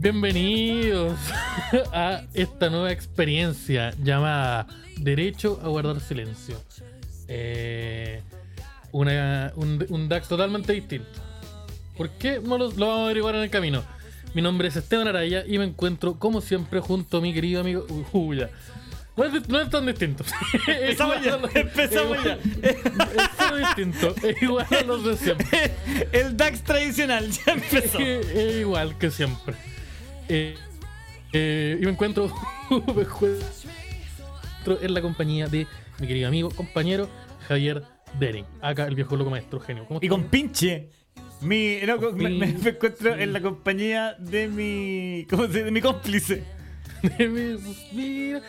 Bienvenidos a esta nueva experiencia llamada Derecho a guardar silencio. Eh, una- un, un DAX totalmente distinto. ¿Por qué? No lo, lo vamos a averiguar en el camino. Mi nombre es Esteban Araya y me encuentro, como siempre, junto a mi querido amigo. Uy, ya. No es, no es tan distinto. Empezamos ya, empezamos es ya. Es cero distinto. Es igual a los de siempre. El DAX tradicional ya empezó. Es igual que siempre. Eh, eh, y me encuentro, me encuentro en la compañía de mi querido amigo, compañero Javier Dering. Acá el viejo loco maestro genio. ¿Cómo Y con pinche. Mi, no, Con me, me- pinche. me encuentro en la compañía de mi. ¿Cómo se dice? De mi cómplice. Mira,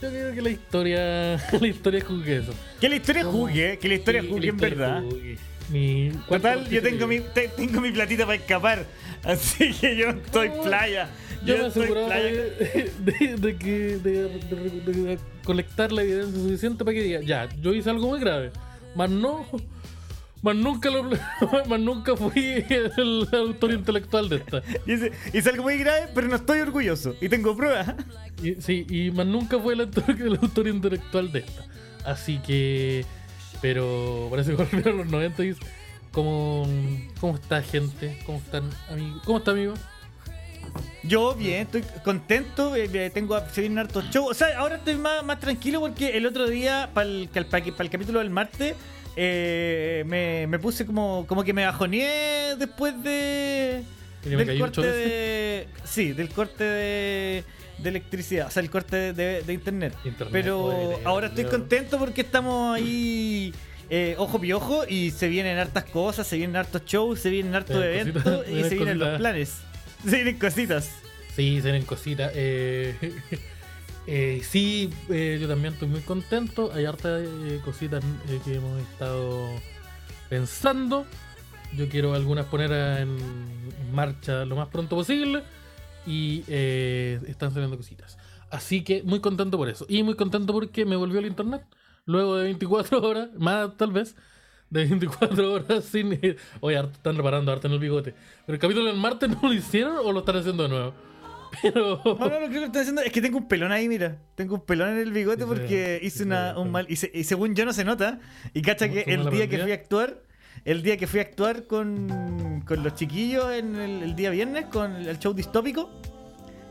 yo creo que la historia, la historia juzgue eso. Que la historia jugue, que la historia Sí, jugue la en historia verdad. juzgue. Mi, Total, yo tengo mi, mi te- tengo mi platita para escapar. Así que yo estoy playa. Yo Yo me estoy playa. de, de- de que de, de- de- de colectar la evidencia suficiente para que diga, ya, yo hice algo muy grave. Más no, más nunca lo, más nunca fui el autor intelectual de esta. Y es, es algo muy grave, pero no estoy orgulloso. Y tengo pruebas. Y, sí, y más nunca fue el autor, el autor intelectual de esta. Así que, pero parece que volvieron los 90 y ¿cómo, ¿cómo está gente? ¿Cómo están amigos? ¿Cómo está amigo? Yo bien, estoy contento, eh, tengo se vienen hartos shows. O sea, ahora estoy más, más tranquilo porque el otro día, para el, capítulo del martes, eh, me, me puse como, como que me bajoneé después de... Del el corte de... Sí, del corte de, de electricidad, o sea, el corte de, de internet. Internet, Pero oye, ahora estoy contento porque estamos ahí... eh, ojo piojo y se vienen hartas cosas, se vienen hartos shows, se vienen hartos Se vienen eventos cositas, y vienen se vienen los planes. Se vienen cositas. Sí, se ven cositas. Eh, eh, sí, eh, yo también estoy muy contento. Hay hartas eh, cositas eh, que hemos estado pensando. Yo quiero algunas poner en marcha lo más pronto posible. Y eh, están saliendo cositas. Así que muy contento por eso. Y muy contento porque me volvió el internet. Luego de 24 horas, más tal vez, de 24 horas sin... Oye, están reparando arte en el bigote. Pero el capítulo del martes no lo hicieron o lo están haciendo de nuevo. Pero... No, no, lo que estoy haciendo es que tengo un pelón ahí, mira. Tengo un pelón en el bigote porque hice una, un mal. Y, se- y según yo no se nota. Y cacha ¿Cómo- que el día que fui a actuar, el día que fui a actuar con, con los chiquillos en el, el día viernes, con el, show distópico,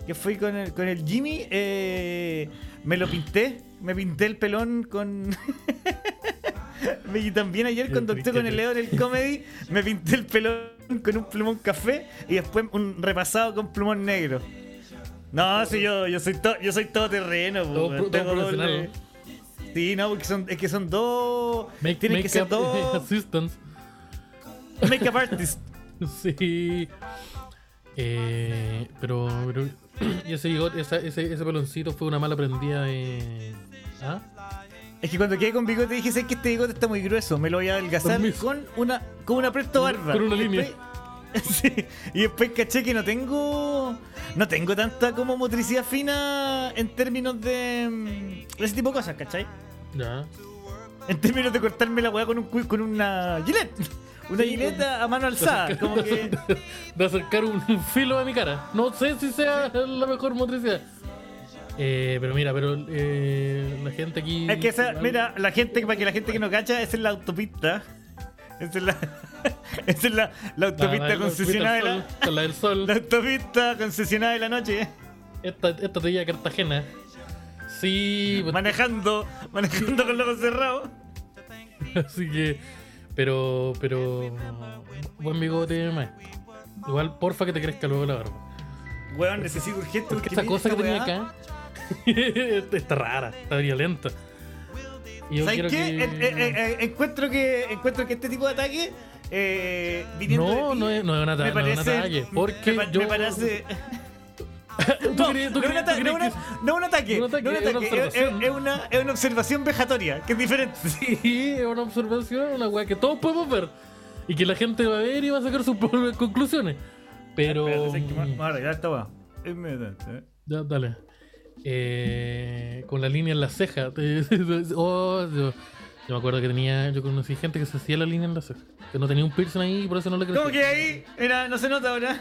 que fui con el, con el Jimmy, eh, me lo pinté. Me pinté el pelón con. y también ayer cuando actué con el. Leo en el comedy, me pinté el pelón con un plumón café y después un repasado con plumón negro. No, sí, yo, yo soy todo, yo soy todo terreno, Todo todo Tengo profesional. doble- Sí, no, porque son, es que son dos. Make, tienen que ser dos assistants. Makeup artists. Sí. Eh, pero, pero y ese ese, ese peloncito fue una mala prendida de. ¿Ah? Es que cuando quedé con bigote dije, sé que este bigote está muy grueso, me lo voy a adelgazar con una, con una presto barba. con una Y línea. después- Sí, y después caché que no tengo. No tengo tanta como motricidad fina en términos de. mm, de ese tipo de cosas, ¿cachai? Ya. En términos de cortarme la weá con, un, con una gilet. Una gilet a mano alzada. Como que. De acercar un filo a mi cara. No sé si sea la mejor motricidad. Eh, pero mira, pero eh, la gente aquí. Es que esa, mira, la gente, para que la gente que no cacha, esa es la autopista. Esa es la, esa es la, la autopista la- la- concesionada de la, sol, la del sol. la autopista concesionada de la noche. Esta, esta te lleva a Cartagena. Sí, pues, Manejando, manejando con los ojos cerrados. así que. Pero, pero. Buen bigote, maestro. Igual, porfa que te crezca luego la barba. Weón, necesito urgente Porque mira cosa que esta tenía weá. acá está rara, está violenta. Yo ¿Sabes qué? que- Eh, eh, eh, eh, encuentro, que, encuentro que este tipo de ataque, eh, viniendo de No, ti, no es, no es me no un parece, ataque. Porque me, pa- yo. me parece... ¿Tú No, crees- no, no una- no un ataque, es una es, una, observación vejatoria, que es diferente. Sí, es una observación, una weá que todos podemos ver. Y que la gente va a ver y va a sacar sus propias conclusiones. Pero. Voy a arreglar esta weá. Inmediatamente, eh. Ya, dale. Eh, con la línea en la ceja. Oh, yo, yo me acuerdo que tenía. Yo conocí gente que se hacía la línea en la ceja. Que no tenía un piercing ahí y por eso no le crecía. ¿Cómo que ahí? Mira, no se nota ahora.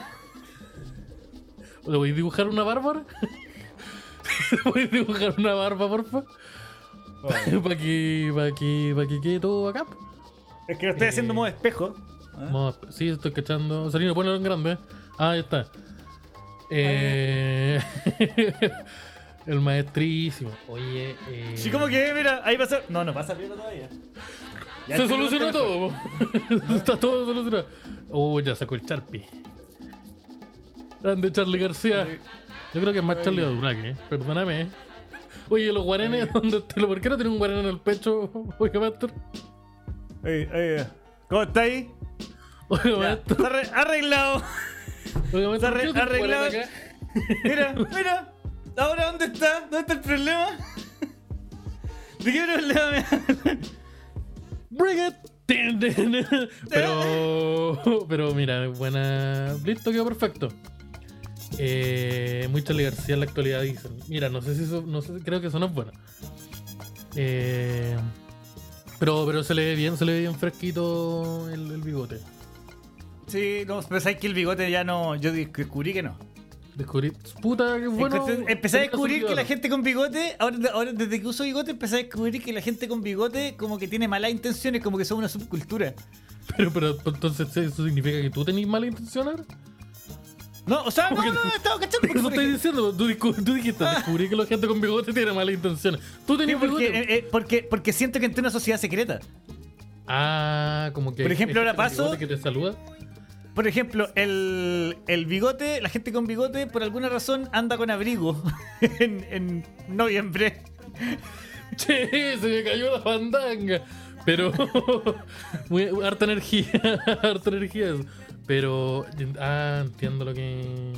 ¿Le voy a dibujar una barba? ¿Voy a dibujar una barba, porfa? Para que, para que, para que quede todo acá. Es que lo estoy haciendo Eh. modo espejo. Vamos a- sí, estoy cachando. Salino, ponelo en grande. Ah, ahí está. Eh, el maestrísimo. Oye, eh, Sí, como que, mira, ahí pasa. No, no pasa bien todavía. Ya se solucionó todo. Está todo solucionado. Oh, ya sacó el Charpie. Grande Charlie García. Yo creo que es más Charlie Aduraque, ¿eh? Perdóname. ¿eh? Oye, los guarenes, ¿dónde te lo- ¿por qué no tiene un guarén en el pecho? Oiga, Master. Ahí, ahí, ¿Cómo está ahí? Está arre- arreglado. Oiga, Master. Está ¿por qué no tiene un arreglado. acá? Mira, mira. Ahora, ¿dónde está? ¿Dónde está el problema? ¿De qué problema me hablan? Bring it. Pero, pero mira, buena. Listo, quedó perfecto. Eh, Charlie García en la actualidad dicen. Mira, no sé si eso, no sé, creo que eso no es bueno. Eh, pero, pero se le ve bien, se le ve bien fresquito el, el bigote. Sí, no, pero sabes que el bigote ya no. Yo descubrí que no. Descubrí. Puta, qué bueno. Empecé a descubrir que la gente con bigote, ahora, ahora desde que uso bigote, empecé a descubrir que la gente con bigote como que tiene malas intenciones, como que son una subcultura. Pero, pero entonces, ¿eso significa que tú tenés mala intención ahora? No, o sea, no, Porque- no, no, estaba cachando. Pero eso porque- estoy diciendo, tú, dijiste, descubrí que la gente con bigote tiene malas intenciones. Tú Sí, tenías porque, bigote. eh, eh, porque, porque siento que entré en una sociedad secreta. Ah, como que. Por ejemplo, hay ahora paso- que te saluda. Por ejemplo, el, el bigote, la gente con bigote, por alguna razón, anda con abrigo en, en noviembre. Che, se me cayó la bandanga. Pero. muy, harta energía. harta energía. eso. Pero. Ah, entiendo lo que.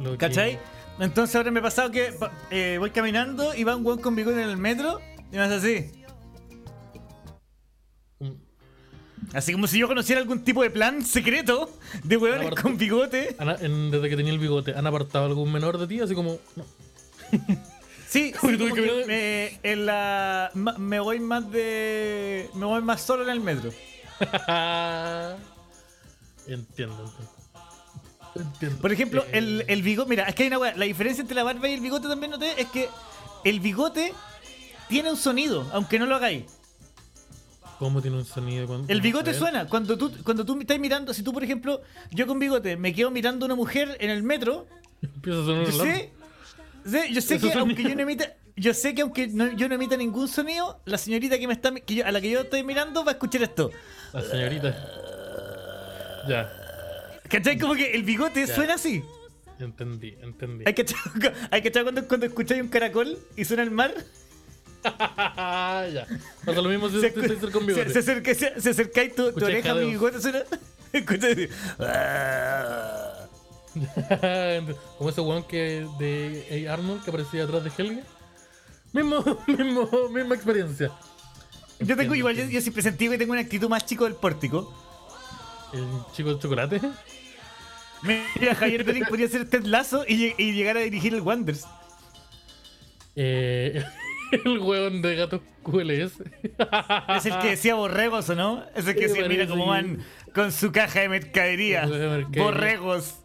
Lo que- ¿Cachai? Entonces ahora me ha pasado que eh, voy caminando y va un weón con bigote en el metro y me hace así. Así como si yo conociera algún tipo de plan secreto de Aparte- con bigote. Ana- en- desde que tenía el bigote, ¿han apartado algún menor de ti? Así como. No. Sí, como que que me, en la, me voy más de. Me voy más solo en el metro. entiendo, entiendo. Por ejemplo, Eh, el, el bigote. Mira, es que hay una weá. La diferencia entre la barba y el bigote también noté es que el bigote tiene un sonido, aunque no lo hagáis. ¿Cómo tiene un sonido? cuando- El bigote suena. Cuando tú, cuando tú me estás mirando, si tú, por ejemplo, yo con bigote me quedo mirando a una mujer en el metro, Empieza a sonar yo sé, sé- yo sé que sonido. aunque yo no emita, yo sé que aunque no- yo no emita ningún sonido, la señorita que me está que yo- a la que yo estoy mirando va a escuchar esto. La señorita. Ya, ¿Cachai? Como que el bigote Ya. suena así. entendí, entendí. ¿Hay que hay que cuando, cuando escucháis un caracol y suena el mar? ya. Pasa lo mismo si Se, te estoy con se, bigote. se, acerca- se- se acercáis tu, tu oreja a mi bigote suena. Escucháis así. Como ese weón que de. Arnold que aparecía detrás de Helga. Mismo, mismo, misma experiencia. Yo tengo igual, yo, yo siempre sentí que tengo una actitud más chico del pórtico. El chico de chocolate. Mira, Javier Bering podría ser Ted Lazo y, lleg- y llegar a dirigir el Wanderers. Eh, el weón de gato QLS. Es el que decía borregos, ¿o no? Es el que decía, mira cómo van con su caja de mercadería. Borregos.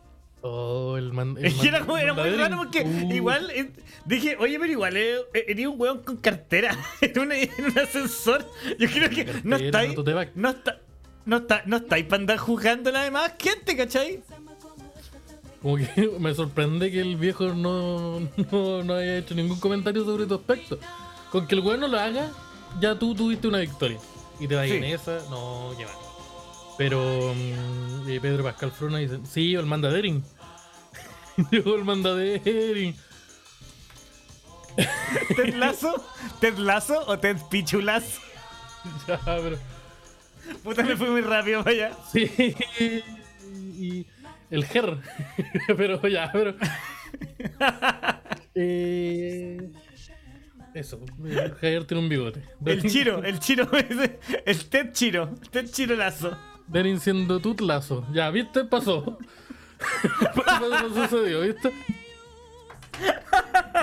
Oh, el man. el era, man- como- era muy raro porque Uh, igual eh, dije, oye, pero igual eh, eh, eres un weón con cartera en, un- en un ascensor. Yo creo que no Cartera, estáis. no. No está. No está, no estáis para andar jugando a la demás gente, ¿cachai? Como que me sorprende que el viejo no, no, no haya hecho ningún comentario sobre tu aspecto. Con que el weón no lo haga, ya tú tuviste una victoria. Y te Sí. en esa, no, qué mal. Pero mm, Pedro Pascal Fruna dice, sí, el mandadering. Llegó el mandadering. ¿Ted Lazo? ¿Ted Lazo o Ted Pichulazo? Ya, pero. Puta, me fui muy rápido para allá. Sí. Y el Ger. pero ya, pero. Eh, eso. Javier tiene un bigote. El Chiro, el Chiro, el Ted Chiro, Ted Chiro Lazo. Denin siendo tutlazo. Ya, ¿viste? Pasó. Pasó, no sucedió, ¿viste?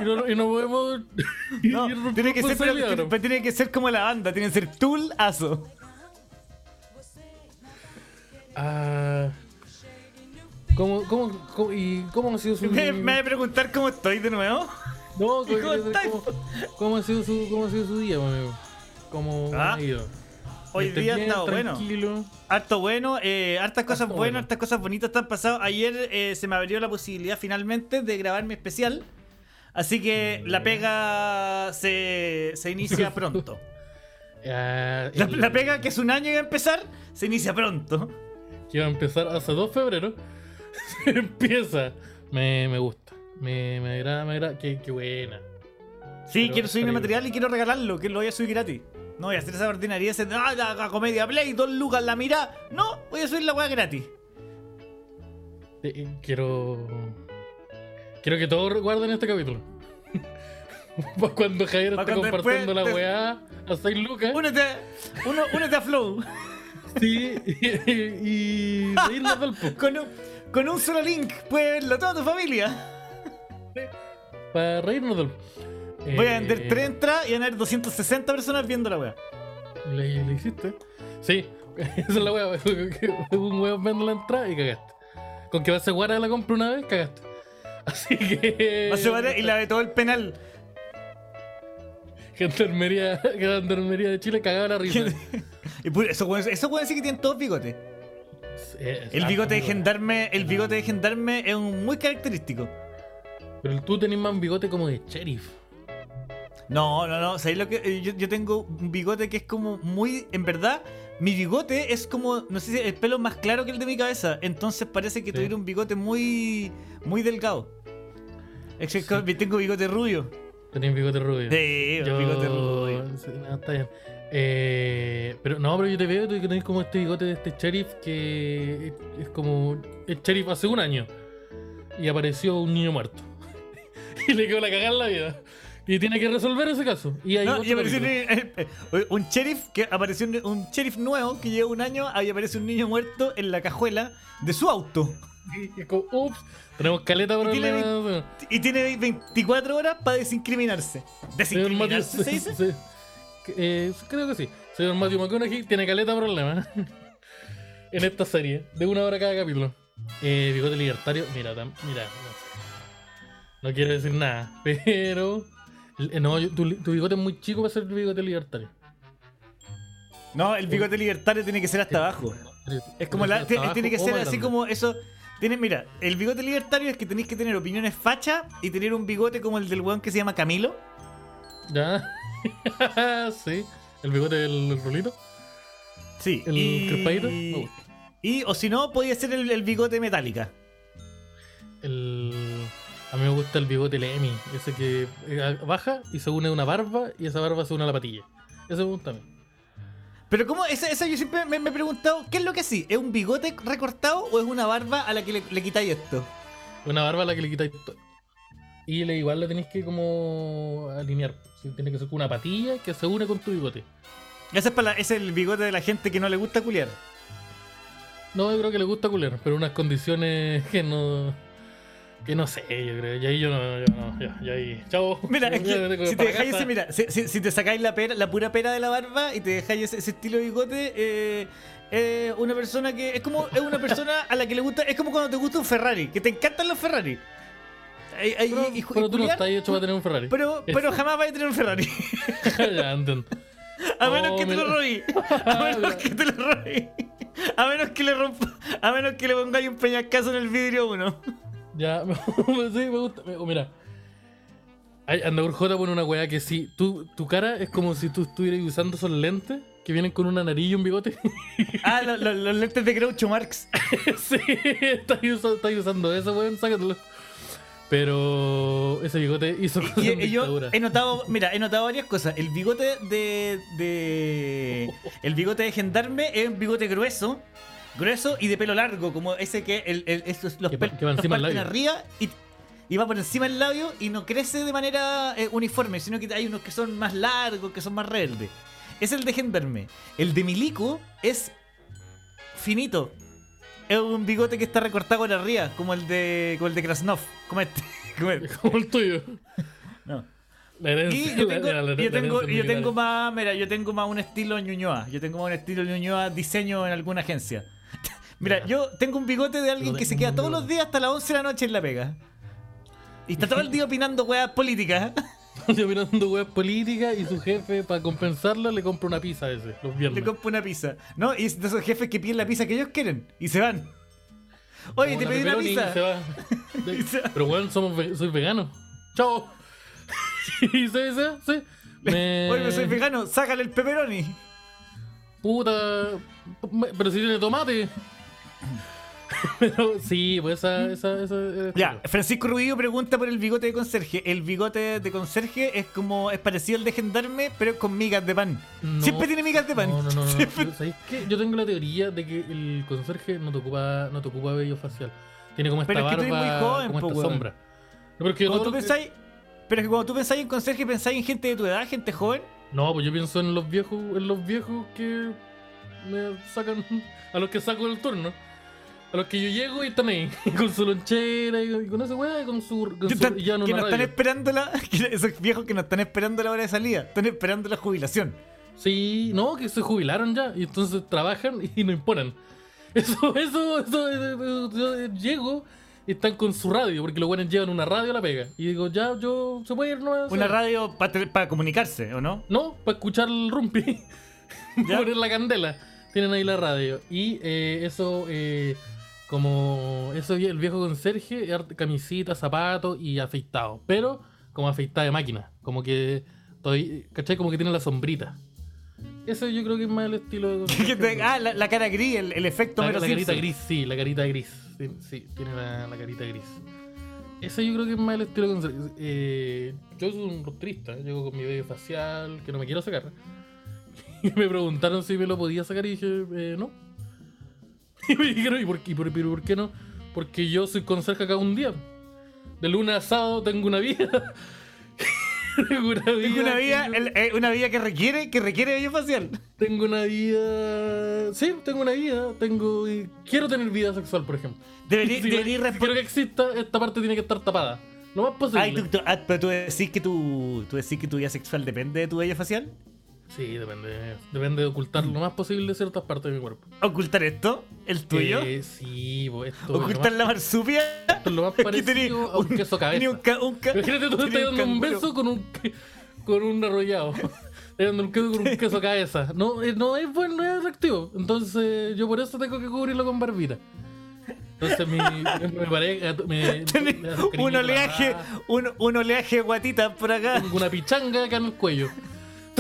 Y no, y no podemos. No, tiene que, ser, pero, pero tiene que ser como la banda, tiene que ser Tulazo. Ah, ¿Cómo, cómo, cómo- y cómo ha sido su... ¿Me, me vas a preguntar cómo estoy de nuevo? No, ¿Y cómo ¿cómo, cómo ha sido su, cómo ha sido su día, amigo? ¿Cómo Ah, ha ido? Hoy ¿Estás día ha estado bueno. tranquilo? Harto bueno, eh, hartas cosas Harto buenas, bueno. hartas cosas bonitas están pasando. Ayer eh, se me abrió la posibilidad finalmente de grabar mi especial. Así que la pega se, se inicia pronto. Ah, La, el- la pega que es un año y va a empezar, se inicia pronto. Que iba a empezar hace 2 de febrero. Empieza. Me, me gusta. Me, me agrada, me agrada. Qué, qué buena. Sí, Pero quiero subir mi está material y quiero regalarlo, que lo voy a subir gratis. No voy a hacer esa ordinaria, ese, ah, la, la comedia Play, dos lucas, la mira. No, voy a subir la weá gratis. Eh, eh, quiero. Quiero que todos guarden este capítulo. Cuando Javier cuando compartiendo la después weá a 6 lucas. Únete, uno, únete a Flow. Sí, y, y reírnos del. Con un, con un solo link, puedes verlo toda tu familia. Para reírnos del Voy a Eh, vender 3 entradas y van a haber 260 personas viendo la weá. ¿Le, le hiciste? Sí, esa es la weá. Un weón vende la entrada y cagaste. Con que vas a jugar a la compra una vez, cagaste. Así que. Va a ser- y la de todo el penal. Gendarmería, Gendarmería de Chile cagaba la risa. Y pu- Eso puede eso puede decir que tienen todos bigotes. Eh, El bigote de gendarme, el bigote de gendarme es un muy característico. Pero tú tenés más bigote como de sheriff. No, no, no. ¿Sabéis lo que? eh, Yo, yo tengo un bigote que es como muy. En verdad, mi bigote es como. No sé si el pelo más claro que el de mi cabeza. Entonces parece que Sí. tuviera un bigote muy. Muy delgado. Es que Sí. tengo bigote rubio. Tenés bigote rubio. Sí, Yo- bigote rubio. sí, no, está bien. Eh, pero no, pero yo te veo que tenés como este bigote de este sheriff que es, como el sheriff hace un año y apareció un niño muerto y le quedó la cagada en la vida y tiene que resolver ese caso. Y No, y apareció un, eh, un sheriff que apareció un, un sheriff nuevo que lleva un año ahí aparece un niño muerto en la cajuela de su auto Y como, ups, tenemos caleta por Y tiene el y tiene 24 horas para desincriminarse. ¿Desincriminarse se dice? sí. Eh, creo que sí. Señor Matthew McConaughey tiene caleta problema en esta serie, de una hora cada capítulo. Eh, bigote libertario, mira, tam- mira, no. No quiero decir nada, pero. eh, No, yo- tu, bigote es muy chico para ser bigote libertario. No, el bigote libertario tiene que ser hasta abajo. Es como la, tiene que ser así como eso. Tiene, mira, el bigote libertario es que tenéis que tener opiniones facha y tener un bigote como el del weón que se llama Camilo. ¿Ya? sí. El bigote del rulito. Sí. El y, gusta. y o si no, podía ser el, el bigote metálica. El... A mí me gusta el bigote Lemmy, ese que eh, baja y se une a una barba y esa barba se une a la patilla. Ese me gusta a mí. Pero como, esa, esa yo siempre me, me he preguntado, ¿qué es lo que sí? ¿Es un bigote recortado o es una barba a la que le, le quitáis esto? Una barba a la que le quitáis todo. Y le, igual la tenéis que como alinear. Tiene que ser una patilla que se une con tu bigote. Ese es, para la- es el bigote de la gente que no le gusta culiar. No, yo creo que le gusta culer, pero unas condiciones que no. Que no sé, yo creo. Y ahí yo no, yo no, ya, ya ahí. Chao. Mira, es que si te dejáis ese, mira, si, si- si te sacáis la, pera, la pura pera de la barba y te dejáis ese, ese estilo de bigote, eh, eh, una persona que es como es una persona a la que le gusta, es como cuando te gusta un Ferrari, que te encantan los Ferrari. Ay, ay, Pero, y- y- pero y tú no estás hecho para tener un Ferrari. pero, pero jamás vas a tener un Ferrari. ya, entiendo. A Oh, menos que te mira. lo robí. A menos que te lo robí. A menos que le rompa. A menos que le pongáis un peñascazo en el vidrio a uno. Ya, sí, me gusta. me- mira. Andaur J pone una weá que sí. Tu, tu cara es como si tú estuvieras usando esos lentes que vienen con una nariz y un bigote. Ah, lo- lo- los lentes de Groucho Marx. sí, estás usando, estás usando eso, weón, sácatelo. Pero ese bigote hizo cosas Y, y yo he notado, mira, he notado varias cosas. El bigote de, de el bigote de gendarme es un bigote grueso, grueso y de pelo largo, como ese que el, el- estos, los Que pelos que va encima del parten arriba y, y va por encima del labio y no crece de manera eh, uniforme, sino que hay unos que son más largos, que son más rebeldes. Es el de gendarme. El de milico es finito. Es un bigote que está recortado por arriba, como el de como el de Krasnov, como este. como este. Como el tuyo. No. La herencia. Y yo tengo, la- la- yo la tengo, herencia yo tengo más, mira, yo tengo más un estilo Ñuñoa. Yo tengo más un estilo Ñuñoa diseño en alguna agencia. Mira, yo tengo un bigote de alguien que se queda todos los días hasta las 11 de la noche en la pega. Y está todo el día opinando weas políticas. Yo mirando weas políticas y su jefe, para compensarla, le compra una pizza a ese, los Le viernes. compro una pizza. ¿No? Y es de esos jefes que piden la pizza que ellos quieren. Y se van. Oye, Como te pedí una y pizza. se va. Y se va. Pero bueno, somos ve- soy vegano. Chao. ¿Sí, sí, sí? sí. Me- Oye, soy vegano, sácale el pepperoni. Puta. Pero si tiene tomate. Pero sí, pues esa. esa, esa eh, Ya, Francisco Rubio pregunta por el bigote de conserje. El bigote de conserje es como. es parecido al de gendarme, pero con migas de pan. No. Siempre tiene migas de pan. No, no, no. no. ¿Sabéis qué? Yo tengo la teoría de que el conserje no te ocupa, no te ocupa vello facial. Tiene como esta Pero es que tú barba, eres muy joven, como po, esta sombra. No, pero es que yo Cuando tú que- pensáis. Pero es que cuando tú pensáis en conserje, pensáis en gente de tu edad, gente joven. No, pues yo pienso en los viejos, en los viejos que me sacan, a los que saco del turno. A los que yo llego y están ahí, con su lonchera y, con esa weá, y con su, con Que, su están- y ya no que no están esperando la. esos viejos que no están esperando la hora de salida, están esperando la jubilación. Sí, no, que se jubilaron ya y entonces trabajan y no imponen. Eso, eso, eso, eh, eh, yo llego y están con su radio, porque los buenos llevan una radio a la pega. Y digo, ya, yo, ¿se puede ir? No, Una radio para comunicarse, ¿o no? No, para escuchar el rumpi. Poner la candela. Tienen ahí la radio. Y eh, eso, eh, como. Eso, el viejo conserje, camisita, zapatos y afeitado. Pero como afeitado de máquina. Como que. Todavía, ¿Cachai? Como que tiene la sombrita. Eso yo creo que es más el estilo de. Ah, la, la cara gris, el, el efecto la, la carita gris, sí, la carita gris. Sí, sí, tiene la, la carita gris. Eso yo creo que es más el estilo conserje. Eh, yo soy un rupturista, llego con mi vello facial, que no me quiero sacar. Y me preguntaron si me lo podía sacar y dije, eh, no. Y me dijeron, ¿y por, qué- y por- qué no? Porque yo soy conserje acá un día. De lunes a sábado tengo una vida. tengo una vida. Tengo una que vida, yo- el- eh, una vida que requiere, que requiere vello facial. tengo una vida. Sí, tengo una vida. Tengo. quiero tener vida sexual, por ejemplo. Debería, Si, debería si responder. quiero que exista, esta parte tiene que estar tapada. Lo más posible. Ay, tú, tú- ah, pero tú decís que tu, tú decís que tu vida sexual depende de tu vello facial. Sí, depende. Depende de ocultar lo más posible ciertas partes de mi cuerpo. Ocultar esto, el tuyo. Eh, sí, pues esto. Ocultar la marsupia. esto es lo más parecido a un queso cabeza. un ca- un ca- Imagínate tú tenés estás dando un beso con un con un arrollado. Estás dando un queso con un queso cabeza. No, eh, no es bueno, no es atractivo. Entonces, yo por eso tengo que cubrirlo con barbita. Entonces, mi, me parece. Me, me un oleaje, un, un oleaje de guatita por acá. Una pichanga acá en el cuello.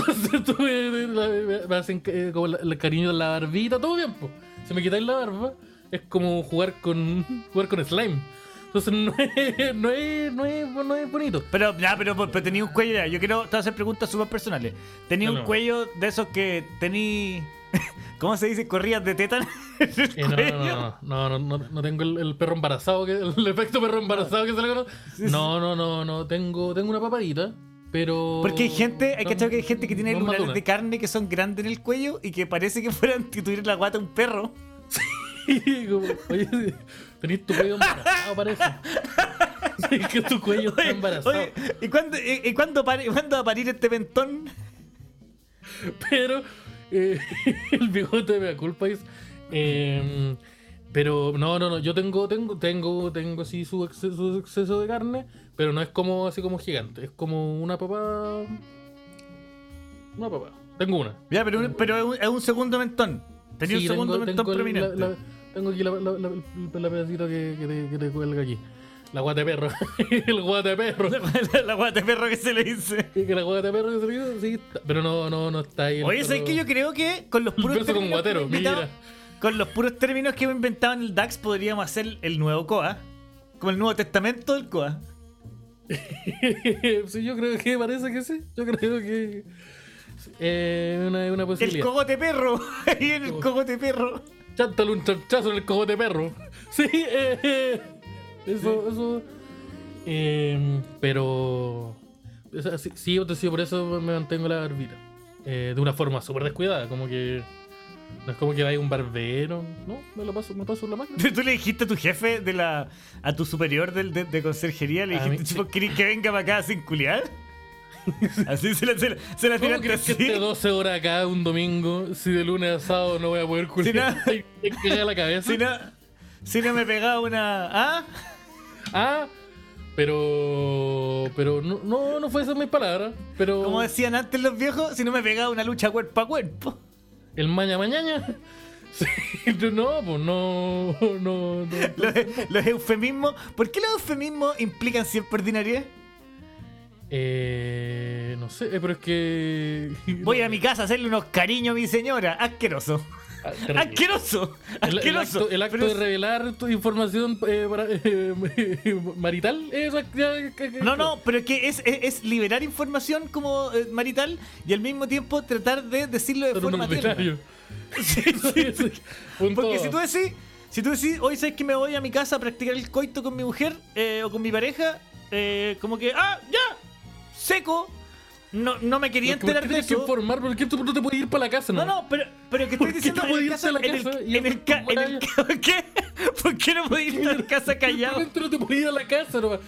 Entonces, tú me, me- hacen eh, como la- el cariño en la barbita, todo bien, po. Si me quitáis la barba, es como jugar con jugar con slime. Entonces, no es, no es, no es, no es bonito. Pero, ya, pero, pero tenía un cuello ya. Yo quiero te voy a hacer preguntas súper personales. Tenía No, un no. cuello de esos que tení. ¿Cómo se dice? Corrías de el Eh, no, no, no, no, no, no, no tengo el, el perro embarazado, que, el efecto perro embarazado que se le conoce. No, no, no, no, tengo, tengo una papadita, pero... Porque hay gente, hay que que hay gente que tiene lunares maduras. de carne que son grandes en el cuello y que parece que fueran que tuvieran la guata de un perro. Y como, Oye, tenés tu cuello embarazado, parece. Sí, que tu cuello está embarazado. oye, ¿y cuándo, y, y cuándo, va a parir este mentón? Pero eh, el bigote me culpa es. eh, pero no, no, no. Yo tengo, tengo, tengo, tengo su exceso, su exceso de carne, pero no es como así como gigante. Es como una papa. Una papa. Tengo una. Ya, pero, un- pero es, un, es un segundo mentón. Tenía Sí, un segundo tengo, mentón tengo prominente. la- la- tengo aquí la, la, pedacito que, que te, que te cuelga aquí. La guata de perro. el guata de perro. la, guata de perro que se le dice. que la guata de perro que se le hizo, sí, pero no, no, no está ahí. Oye, ¿sabes que yo creo que con los puros con términos que guatero, mira. Con los puros términos que hemos inventado en el DAX podríamos hacer el nuevo COA. Como el Nuevo Testamento del COA. sí, yo creo que parece que sí. Yo creo que eh, una, una El posibilidad. cogote perro. Ahí en el cogote perro. Chántale un chanchazo en el cojote perro. Sí, eh, eso, eso. Eh, pero. sí, sí, yo- sí, por eso me mantengo la barbita. Eh, de una forma súper descuidada, como que. No es como que vaya un barbero. No, me lo paso, me paso la máquina. Tú le dijiste a tu jefe de la. a tu superior del, de, de conserjería, le dijiste, "Chico, ¿querés que venga para acá sin culiar? Así se la, se la, se la ¿Cómo crees que así. esté 12 horas acá un domingo si de lunes a sábado no voy a poder culiar? no- Hay que la cabeza. Si no, si no me pegaba una. ¿Ah? Ah, pero. Pero no, no, no fue esa mi palabra. Pero. Como decían antes los viejos, si no me pegaba una lucha cuerpo a cuerpo. El maña mañana. Sí, no, pues no. No, no. Los, los eufemismos. ¿Por qué los eufemismos implican siempre ordinariedad? Eh, no sé, eh, pero es que. Voy a mi casa a hacerle unos cariños a mi señora. Asqueroso. Asqueroso. El, el Asqueroso. acto, el acto de es- revelar tu información eh, para- eh, marital. No, no, pero que es, es, es liberar información como eh, marital y al mismo tiempo tratar de decirlo de forma tierna. Sí, Sí, sí. Porque si tú decís, si tú decís, hoy sabes que me voy a mi casa a practicar el coito con mi mujer eh, o con mi pareja, eh, como que, ah, ya, seco, no, no me quería Porque ¿por qué enterar de tienes que eso. informar? ¿Por qué tú no te puedes ir para la casa? No, no, pero, pero que estoy ¿Por qué diciendo no en el podía caso, irte a la en el, en el ca- en el ca- ¿Por qué? ¿Por qué no podía ir a la casa callado? No te puedes ir a la casa, no.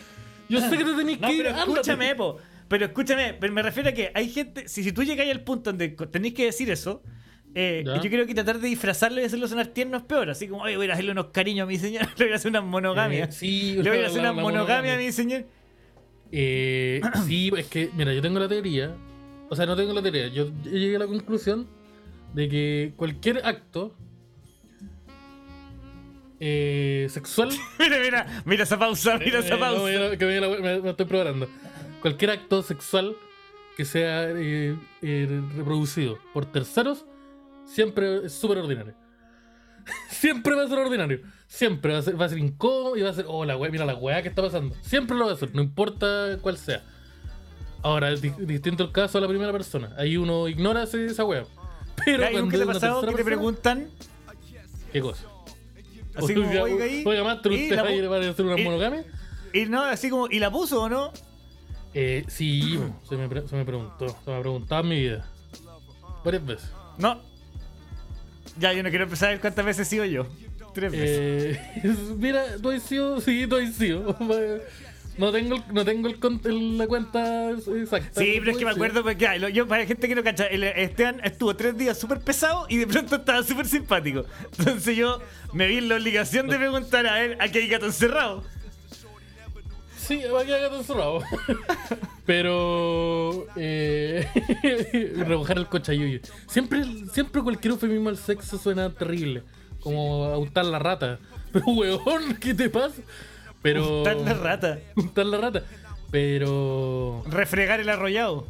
Yo sé que te tenés No, que ir. pero escúchame, po. Pero escúchame, pero me refiero a que hay gente, si, si tú llegáis al punto donde tenéis que decir eso, eh, yo creo que tratar de disfrazarlo y hacerlo sonar tierno es peor. Así como, oye, voy a hacerle unos cariños a mi señora, le voy a hacer una monogamia. Eh, sí, le voy a hacer la- una la monogamia a mi señor. Eh, sí, es que, mira, yo tengo la teoría. O sea, no tengo la teoría. Yo, yo llegué a la conclusión de que cualquier acto eh, sexual. Mira, mira, mira esa pausa, mira Eh, esa no, pausa. que me, me- me estoy preparando. Cualquier acto sexual que sea eh, eh, reproducido por terceros siempre es súper ordinario. siempre va a ser ordinario. Siempre va a ser, va a ser incómodo y va a ser, oh, la wea, mira la weá que está pasando. Siempre lo va a hacer, no importa cuál sea. Ahora, es di- distinto el caso a la primera persona. Ahí uno ignora esa wea. Pero ¿Hay cuando nunca te ha pasado que te persona, preguntan? ¿Qué cosa? Así como, Oiga, oiga ahí. oiga, y ¿usted va a hacer una monogamia? Y no, así como, ¿y la puso o no? Eh, sí, se me, pre- se me preguntó. Se me ha preguntado en mi vida. Varias veces. No. Ya, yo no quiero empezar a ver cuántas veces he sido yo. Tres veces. Eh, mira, sido, sí, has sido. No tengo, el- no tengo el, el- la cuenta exacta. Sí, pero es que me acuerdo porque lo- yo para la gente que no cacha, el Esteban estuvo tres días súper pesado y de pronto estaba súper simpático. Entonces yo me vi en la obligación de preguntar a él a qué hay gato encerrado. Sí, a quedar gato encerrado. Pero. Eh, rebajar el cochayuyo. Siempre, siempre cualquier eufemismo al sexo suena terrible. Como autar la rata. Pero, weón, ¿qué te pasa? Pero. En la rata. Untar la rata. Pero. Refregar el arrollado.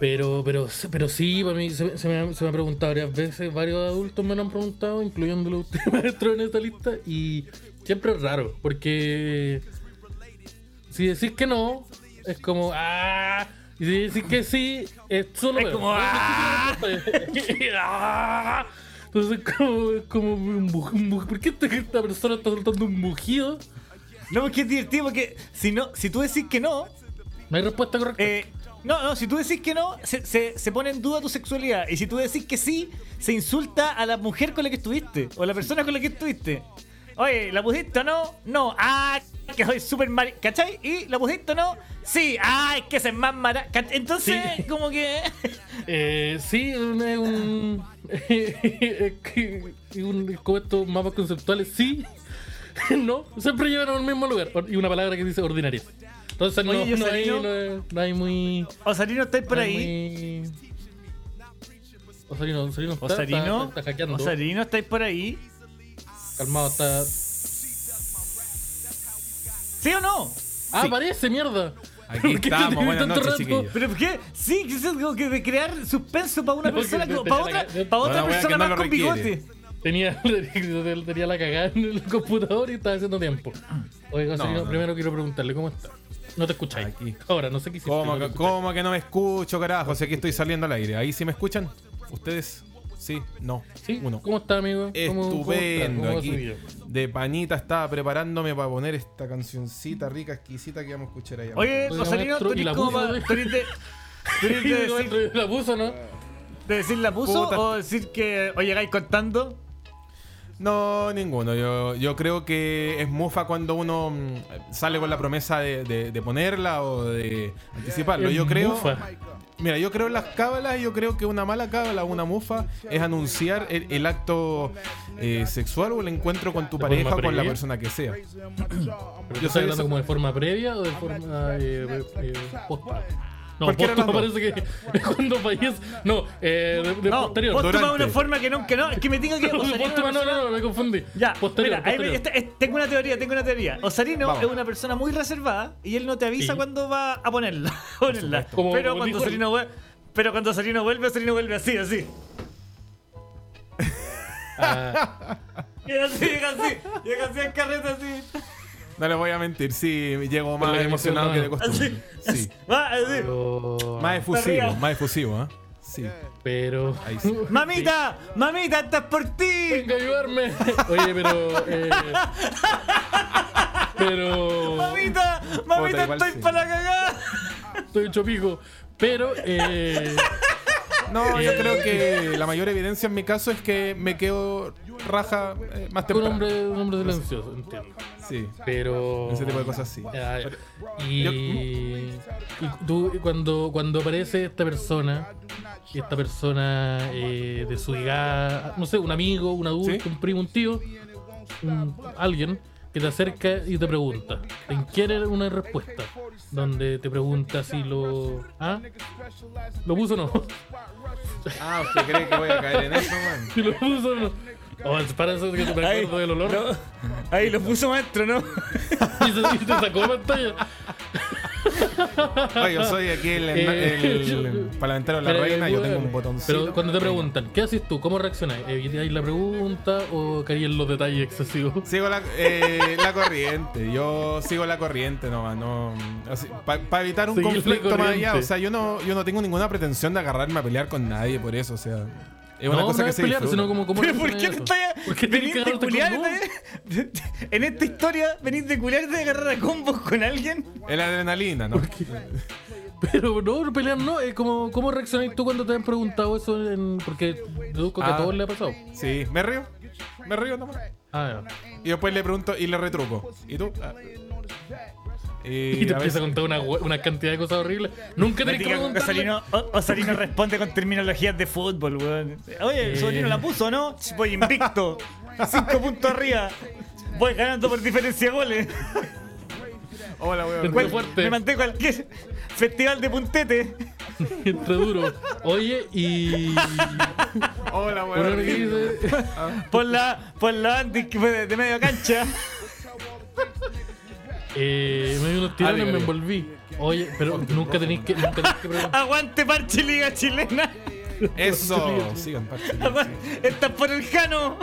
Pero, pero, pero sí, para mí se, se me, ha- se me ha preguntado varias veces, varios adultos me lo han preguntado, incluyéndolo usted, maestro, en esta lista, y siempre es raro, porque si decís que no, es como, ah, y si decís que sí, es solo Es como, "Ah". Entonces, es como, como un un ¿por qué esta, esta persona está soltando un mugido? No, porque es divertido porque si no, si tú decís que no, No hay respuesta correcta. eh, no, no, si tú decís que no, se, se, se pone en duda tu sexualidad. Y si tú decís que sí, se insulta a la mujer con la que estuviste. O a la persona con la que estuviste. Oye, ¿la pusiste o no? No. Ah, que soy súper mal. ¿Cachai? ¿Y la pusiste o no? Sí. Ah, es que es más mara. ¿cach- Entonces, Sí. como que. Eh, sí, un. es un, como estos mapas conceptuales, sí. no, siempre llevan al mismo lugar. Y una palabra que dice ordinaria. Entonces, no, hay, no, hay- no hay muy. Osarino, ¿estáis por no ahí? muy- Osarino, Osarino está, Osarino. está, está hackeando. Osarino, ¿estáis por ahí? Calmado, está. ¿Sí o no? ¡Ah, Sí. aparece, mierda! Aquí ¿Por qué te estamos, buenas tanto noches, chiquillos. ¿Pero por qué? Sí, que es como que de crear suspenso para una No, persona, que para otra, para otra persona no más con bigote. Tenía, tenía la cagada en el computador y estaba haciendo tiempo. Oiga, No, primero quiero preguntarle cómo está. No te escucháis. Aquí. Ahora, no sé qué hiciste. ¿Cómo, no que- cómo que no me escucho, carajo? Si aquí estoy saliendo al aire. ¿Ahí sí me escuchan? ¿Ustedes? Sí, no. ¿Sí? Uno. ¿Cómo está, amigo? ¿Cómo- cómo está? Estupendo. ¿Cómo va su aquí de panita estaba preparándome para poner esta cancioncita rica, exquisita que vamos a escuchar allá. Oye, maestro, ¿tú ¿y la eres como tú eres de- tú eres de decir- La puso, ¿no? de decir la puso Puta. o decir que o llegáis contando? No, ninguno. Yo, yo creo que es mufa cuando uno mm, sale con la promesa de, de- de ponerla o de anticiparlo. Yo creo. mufa. Mira, yo creo en las cábalas y yo creo que una mala cábala, una mufa, es anunciar el, el acto eh, sexual o el encuentro con tu pareja o con la persona que sea. ¿Pero Yo estás hablando como de forma previa o de forma eh, eh, posta? No, dos. parece que es cuando fallece. No, eh, de, de No, posterior. póstuma de una forma que no, que no, que me diga que Osarino Póstuma, una no, no, no, me confundí. Ya, posterior. mira, ahí me- posterior. esta- es- tengo una teoría, tengo una teoría. Osarino Vamos. es una persona muy reservada y él no te avisa Sí. cuando va a ponerla. Como- pero, como cuando. Osarino vuelve, pero cuando Osarino vuelve, Osarino vuelve así, así. Ah, Llega así, llega así, llega así en carreta así. No les voy a mentir, sí, llego más emocionado que de costumbre. Así, Sí. pero. Más efusivo, más efusivo, ¿ah? Sí. Pero. Ahí sí. Mamita, mamita, estás por ti. Venga a ayudarme. Oye, pero. Eh, pero. Mamita, mamita, estoy sí. para la cagada. Estoy hecho pico. Pero. Eh, No, yo creo que la mayor evidencia en mi caso es que me quedo raja eh, más un temprano. hombre, un hombre silencioso, entiendo. Sí, Pero. ese tipo de cosas sí. Ya. Y, y tú, cuando, cuando aparece esta persona, esta persona eh, de su edad, no sé, un amigo, un adulto, ¿Sí? un primo, un tío, un- alguien que te acerca y te pregunta, te quiere una respuesta, donde te pregunta si lo. ¿Ah? ¿Lo puso o no? Ah, ¿usted cree que voy a caer en eso, man? Si lo puso o no. Oh, para eso que te me Ahí, acuerdo del olor. no. Ahí lo puso maestro, ¿no? Y, se, y te sacó pantalla. Oye, yo soy aquí el, el, el parlamentario de la Pero, reina, yo tengo un botoncito. Pero cuando te preguntan, ¿qué haces tú? ¿Cómo reaccionas? ¿Evitáis la pregunta o caí en los detalles excesivos? Sigo la, eh, la corriente, yo sigo la corriente nomás, no. Para evitar un Seguir conflicto más allá, o sea, yo no, yo no tengo ninguna pretensión de agarrarme a pelear con nadie por eso, o sea. Es una no, cosa no que es se pelear, disfruta. sino como cómo ¿Pero por qué te qué tenés venís de culiarte? En esta historia, venís de culiarte de agarrar a combos con alguien. Es la adrenalina, ¿no? Pero no, pelear no, es como cómo reaccionáis tú cuando te han preguntado eso en- porque deduzco que a Ah. todos le ha pasado. Sí, me río. Me río nomás. Ah, Y después le pregunto y le retruco. ¿Y tú? Ah. Ya. Y te empieza a contar una, una cantidad de cosas horribles. Nunca tenés que Diga, preguntarle. Osalino, O- Osalino responde con terminologías de fútbol, weón. Oye, Eh. Osalino la puso, ¿no? Voy invicto. Cinco puntos arriba. Voy ganando por diferencia de goles. Hola, weón. Fuerte. Me mantengo cualquier festival de puntete. Entre duro. Oye, y. Hola, Bueno, weón. Por la, por la anti que fue de, de medio cancha. Eh, me dio unos tirones, Ah, me envolví. Oye, pero nunca tenéis que, nunca tenéis que preguntar. Aguante parche liga chilena. Eso. Sigan, parche. Aguante- Estás por el Jano.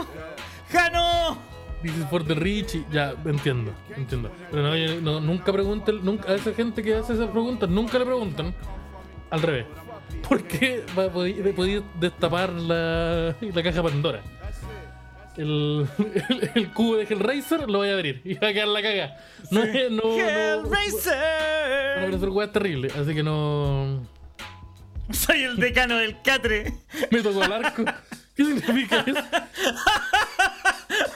¡Jano! Dices for the Richie. Ya, entiendo, entiendo. Pero no, yo- no, nunca pregunten, nunca, a esa gente que hace esas preguntas, nunca le preguntan. Al revés. A poder, poder destapar la, la caja Pandora. El, el, el cubo de Hellraiser lo voy a abrir y va a quedar la caga. No, es- no, no, Hellraiser. aparecer weas terribles, así que no. Soy el decano del Catre. Me tocó el arco. ¿Qué significa eso?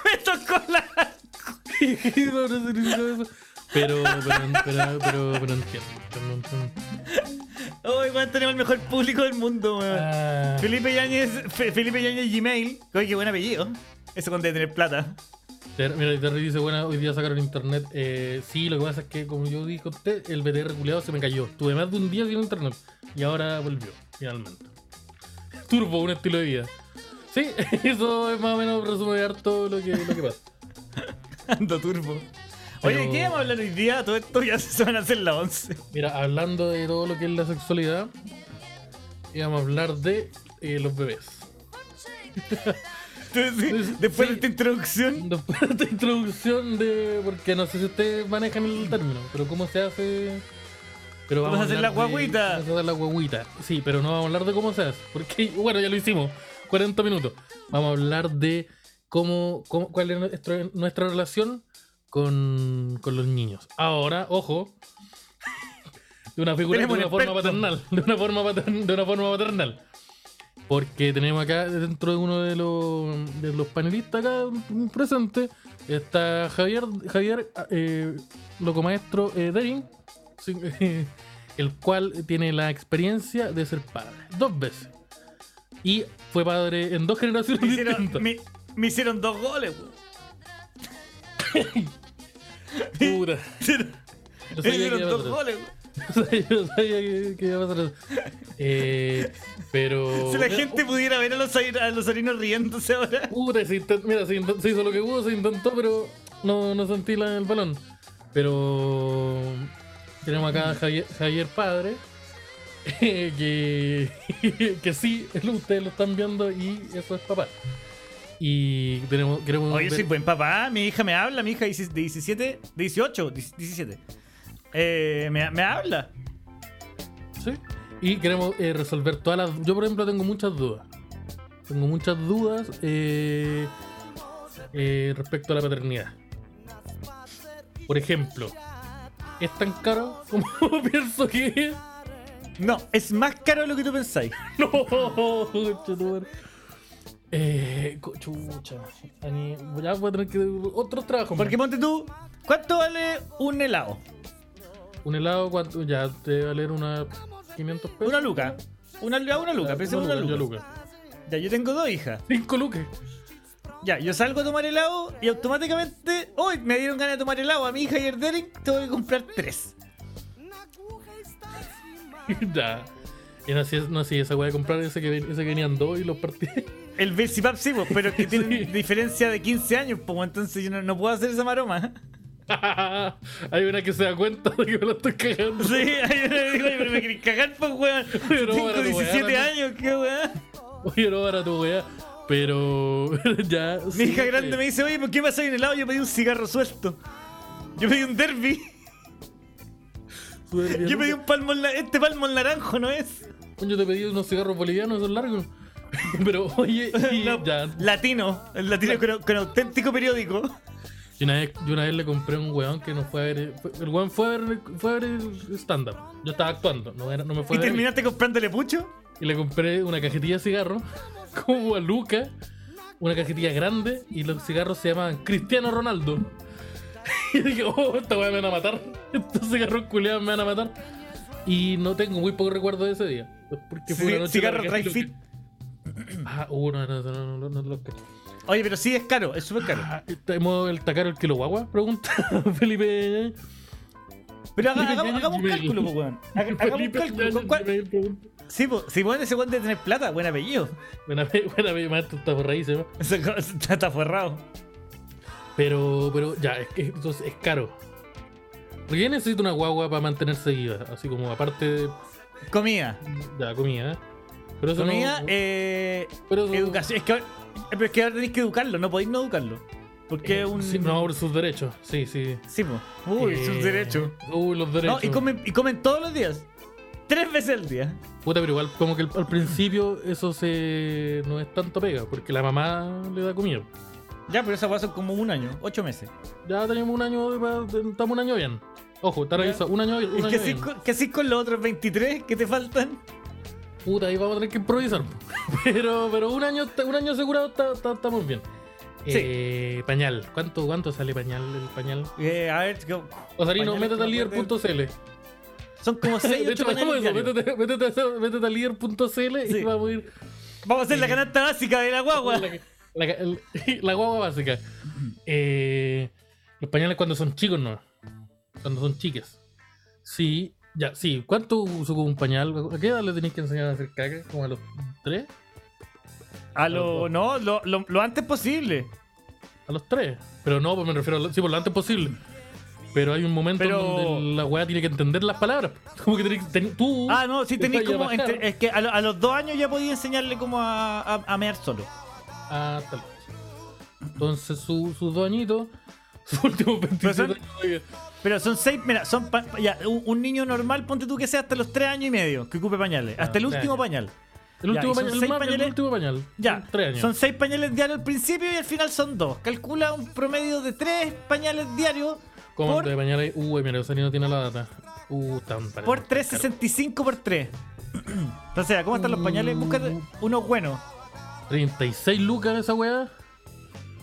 Me tocó la. no, no significa eso. Pero, pero, pero, pero, pero entiendo. No entiendo. Oh, tenemos el mejor público del mundo, weón. Ah, Felipe Yáñez, Fe- Felipe Yáñez Gmail. Oye, qué buen apellido. Eso con de tener plata. Ter- Mira, Terry dice, bueno, hoy día sacaron internet. Eh, sí, lo que pasa es que, como yo dije a usted, el BTR culiado se me cayó. Tuve más de un día sin internet. Y ahora volvió, finalmente. Turbo, un estilo de vida. Sí, eso es más o menos resume harto lo que, lo que pasa. Ando turbo. Oye, Pero- ¿qué vamos a hablar hoy día? Todo esto ya se van a hacer las 11. Mira, hablando de todo lo que es la sexualidad, íbamos a hablar de eh, los bebés. Entonces, después sí. de esta introducción, Después de esta introducción de. Porque no sé si ustedes manejan el término, pero cómo se hace. Pero Vamos a hacer la guagüita. Vamos a hacer la guagüita. Sí, pero no vamos a hablar de cómo se hace. Porque, bueno, ya lo hicimos. 40 minutos. Vamos a hablar de cómo, cómo cuál es nuestra, nuestra relación con, con los niños. Ahora, ojo. De una figura, de una un forma paternal. De una forma paternal. De una forma paternal. Porque tenemos acá dentro de uno de los, de los panelistas acá presentes está Javier, Javier eh, Locomaestro eh, Derin, sí, el cual tiene la experiencia de ser padre dos veces. Y fue padre en dos generaciones Me hicieron, distintas. me, me hicieron dos goles. Yo Me hicieron dos goles. Yo sabía que, que iba a pasar eso. Eh, pero. Si la gente pudiera ver a los, a los riéndose ahora. Puta, se intent- mira, se, hizo lo que pudo, se intentó, pero no, no sentí la, el balón. Pero tenemos acá a Javier, Javier Padre, que, que sí, ustedes lo están viendo y eso es papá. Y tenemos, queremos Oye, ver- soy buen papá. Mi hija me habla, mi hija de 17, 18, 17. Eh, me, me habla. Sí. Y queremos eh, resolver todas las. Yo, por ejemplo, tengo muchas dudas. Tengo muchas dudas eh, eh, respecto a la paternidad. Por ejemplo, ¿es tan caro como pienso que es? No, es más caro de lo que tú pensáis. No. Eh, chucha. Ya voy a tener que. Otros trabajos. Porque ponte tú, ¿cuánto vale un helado? Un helado, ¿cuánto? Ya te va a valer unas 500 pesos. Una luca. Una, una luca, Ya, pensemos en una luca. Ya, yo tengo dos hijas. 5 lucas. Ya, yo salgo a tomar helado y automáticamente, hoy me dieron ganas de tomar helado a mi hija y el Derek, tengo que comprar tres. ya. Y no así, no así esa weá de comprar ese que, ese que venían dos y los partí. El Belsipap sí, pues, pero que tienen Sí. diferencia de 15 años, pues entonces yo no, no puedo hacer esa maroma. Hay una que se da cuenta de que me lo estoy cagando. Sí, ahí le digo, "Oye, pero me querés cagar, pues weón. Tengo weá, 17 ¿no? años, qué weón. Oye, no para tu weá. Pero ya. Mi sí, hija grande eh, me dice, oye, ¿por qué pasó en helado? Yo pedí un cigarro suelto. Yo pedí un derby. Yo pedí un palmo, en la- este palmo en naranjo, ¿no es? Yo te pedí unos cigarros bolivianos, esos largos. Pero oye, y No, ya. Latino, el latino con, con auténtico periódico. Yo una, vez, yo una vez le compré a un weón que no fue a ver. el weón fue a ver, fue a ver el stand-up. Yo estaba actuando, no, era- no me fue ¿Y a ver. terminaste comprándole pucho? Y le compré una cajetilla de cigarros, como a Luca, una cajetilla grande, y los cigarros se llamaban Cristiano Ronaldo. Y dije, oh, esta weá me van a matar. Estos cigarros culeados me van a matar. Y no tengo muy poco recuerdo de ese día. Porque fue una Sí, noche cigarro dry fit. Ah, uh, no, no, no, no, no, no, no cacho. Oye, pero sí es caro, es súper caro. Ah, ¿Tenemos el tacar el kilo guagua? Pregunta Felipe. Pero haga- hagamos, un cálculo, pues, weón. Haga- Hagamos un cálculo. ¿Con Ñañez cuál-. Sí, pues, si bueno, ese weón de tener plata, buen apellido. Buena, buena, maestro, está por raíces, ¿no? Ese co- está, está forrado. Pero, pero ya, es que entonces es caro. ¿Por qué necesito una guagua para mantenerse viva? Así como aparte de Comida. ya, comida. Pero eso Comida, no, eh, pero eso- educación. Es que, pero es que ahora tenéis que educarlo, no podéis no educarlo. Porque eh, es un. sí, no, por sus derechos. Sí, sí. Sí, pues. Uy, Eh, sus derechos. Uy, los No, derechos. y comen, y comen todos los días. Tres veces al día. Puta, pero igual como que al, al principio eso se no es tanto pega, porque la mamá le da comida. Ya, pero esa pasó como un año, ocho meses. Ya tenemos un año, estamos un año bien. Ojo, está revisado, un año. Un ¿Y año haces bien. haces con los otros 23 que te faltan? Puta, ahí vamos a tener que improvisar. Pero, pero un año, un año asegurado está- está- estamos bien. Sí. Eh, pañal. ¿Cuánto, ¿Cuánto sale pañal el pañal? Eh, a ver, Osarino, métete a líder.cl. son como 6 De hecho, 8 hagamos pañales eso. Métete, métete a- métete a líder.cl Sí. y vamos a ir. Vamos a hacer la canasta básica de la guagua. La, la- el- la guagua básica. Eh, los pañales cuando son chicos, no. Cuando son chicas. Sí, ya, sí. ¿Cuánto uso un pañal? ¿A qué edad le tenéis que enseñar a hacer caca? ¿Como a los tres? A lo, no, lo, lo, lo antes posible. A los tres. Pero no, pues me refiero a lo, sí, por lo antes posible. Pero hay un momento Pero- en donde la weá tiene que entender las palabras. Como que tenés, ten- tú. Ah, no, sí te tenéis como. entre- es que a, lo- a los dos años ya podía enseñarle como a, a, a mear solo. Ah, tal. Entonces su- sus dos añitos. Sus últimos 27 son- años. Pero son seis, mira, son pa- ya, un, un niño normal, ponte tú que sea hasta los tres años y medio que ocupe pañales. Ah, hasta el tres último años. pañal. El Ya, último y son pañal, el seis más- el pañales- último pañal. Ya, Son tres años. son seis pañales diarios al principio y al final son dos. Calcula un promedio de tres pañales diarios ¿Cómo por, de pañal ahí? Uy, mira, Osari no tiene la data. Uh, tan por 3.65 por 3. Entonces, ¿cómo están los pañales? Búscate unos buenos. 36 lucas esa weá.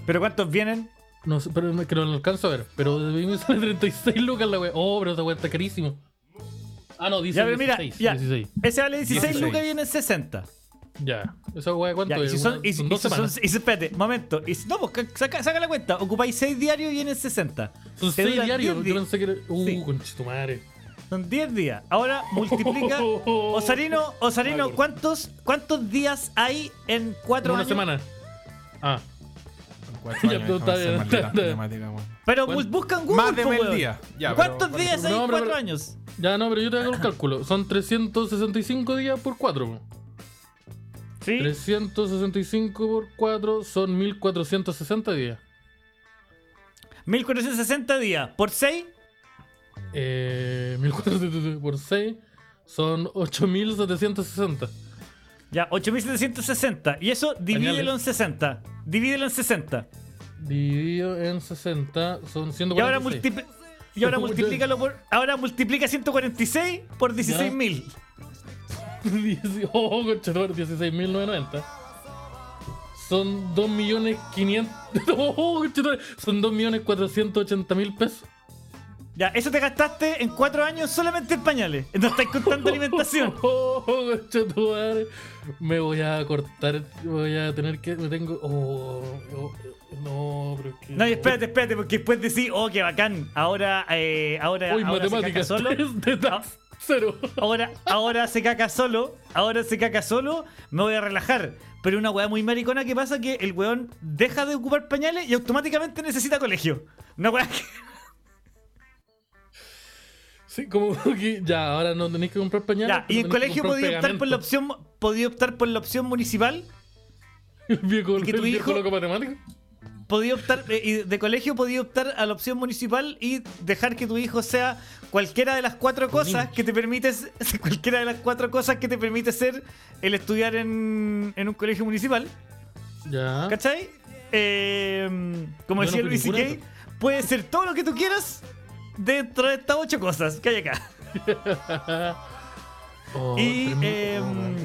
¿Pero cuántos vienen? No sé, pero no- que no lo alcanzo a ver. Pero de mí me sale 36 lucas la wea. Oh, pero esa wea está carísimo. Ah, no, dice Ya, pero mira, 16. ya. 16. Ese vale 16 16. lucas vienen 60. Ya. ¿Esa wea cuánto Ya, y es? si son, Una- y, son y dos si son, semanas. y espérate, momento. Y si, no, pues ca- saca, saca la cuenta. Ocupáis 6 diarios y vienen 60. Son Te 6 duran diarios. 10 Yo pensé que era. Uh, Sí. conchetumare. Son 10 días. Ahora multiplica. Osarino, Osarino. ¿cuántos, ¿cuántos días hay en 4 Una años? semana. Ah, Cuatro Ya, años, pero está bien, maldita está bien. Pero ¿Cuán- mul- busca en Google. Más de weón. días. Ya, ¿Cuántos pero- días hay No, en pero- 4 años? ya no, pero yo te hago el cálculo. Son 365 días por 4. ¿Sí? 365 por 4 son 1460 días. 1460 días. ¿Por 6? Eh, 1460 por 6 son 8760. Ya, 8760. Y eso divídelo en 60. Divídelo en 60. Dividido en 60 son Y ahora, 146. multipli- y ahora multiplícalo por. Ahora multiplica 146 por 16.000. oh, conchetumare, 16.990. Son 2.500.000. Oh, son 2.480.000 pesos. Ya, eso te gastaste en 4 años solamente en pañales. No estáis contando alimentación. Oh, conchetumare. Me voy a cortar. Voy a tener que. Me tengo. Oh, oh, no, pero es que. No, y espérate, espérate, porque después decís, oh, qué bacán. Ahora, eh, ahora, Hoy ahora se caca matemáticas. solo. Ah. 3 de tax, Cero. Ahora, ahora se caca solo. Ahora se caca solo. Me voy a relajar. Pero una weá muy maricona que pasa que el weón deja de ocupar pañales y automáticamente necesita colegio. Una weá que. Sí, como que ya, ahora no tenéis que comprar pañales. Ya, y en colegio podía optar por la opción. Podía optar por la opción municipal. El viejo, que tu hijo- loco matemático. Podía optar. eh, de colegio podía optar a la opción municipal y dejar que tu hijo sea cualquiera de las cuatro cosas que te permite. Cualquiera de las cuatro cosas que te permite ser el estudiar en, en un colegio municipal. Ya. ¿Cachai? Eh, como decía Luis C.K., puede ser todo lo que tú quieras dentro de estas ocho cosas que hay acá. Oh, y, tremendo. eh, Oh, man,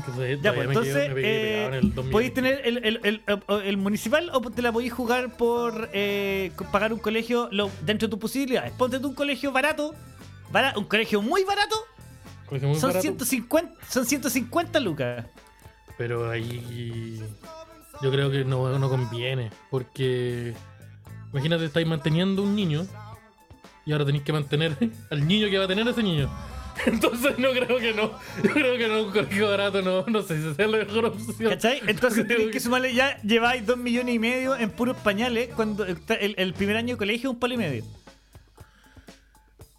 ya, pues entonces, en eh, el 2000. podéis tener el, el- el- municipal o te la podéis jugar por eh, pagar un colegio lo- dentro de tus posibilidades. Ponte tú un colegio barato, bara- un colegio muy barato, Colegio muy son, barato, 150, son 150 lucas. Pero ahí. Yo creo que no, no conviene. Porque. Imagínate, estáis manteniendo un niño. Y ahora tenéis que mantener al niño que va a tener ese niño. Entonces no creo que no. Yo creo que no, un colegio barato no, no sé si sea la mejor opción. ¿Cachai? Entonces tenéis que sumarle ya, lleváis 2 millones y medio en puros pañales cuando está el, el primer año de colegio es un palo y medio.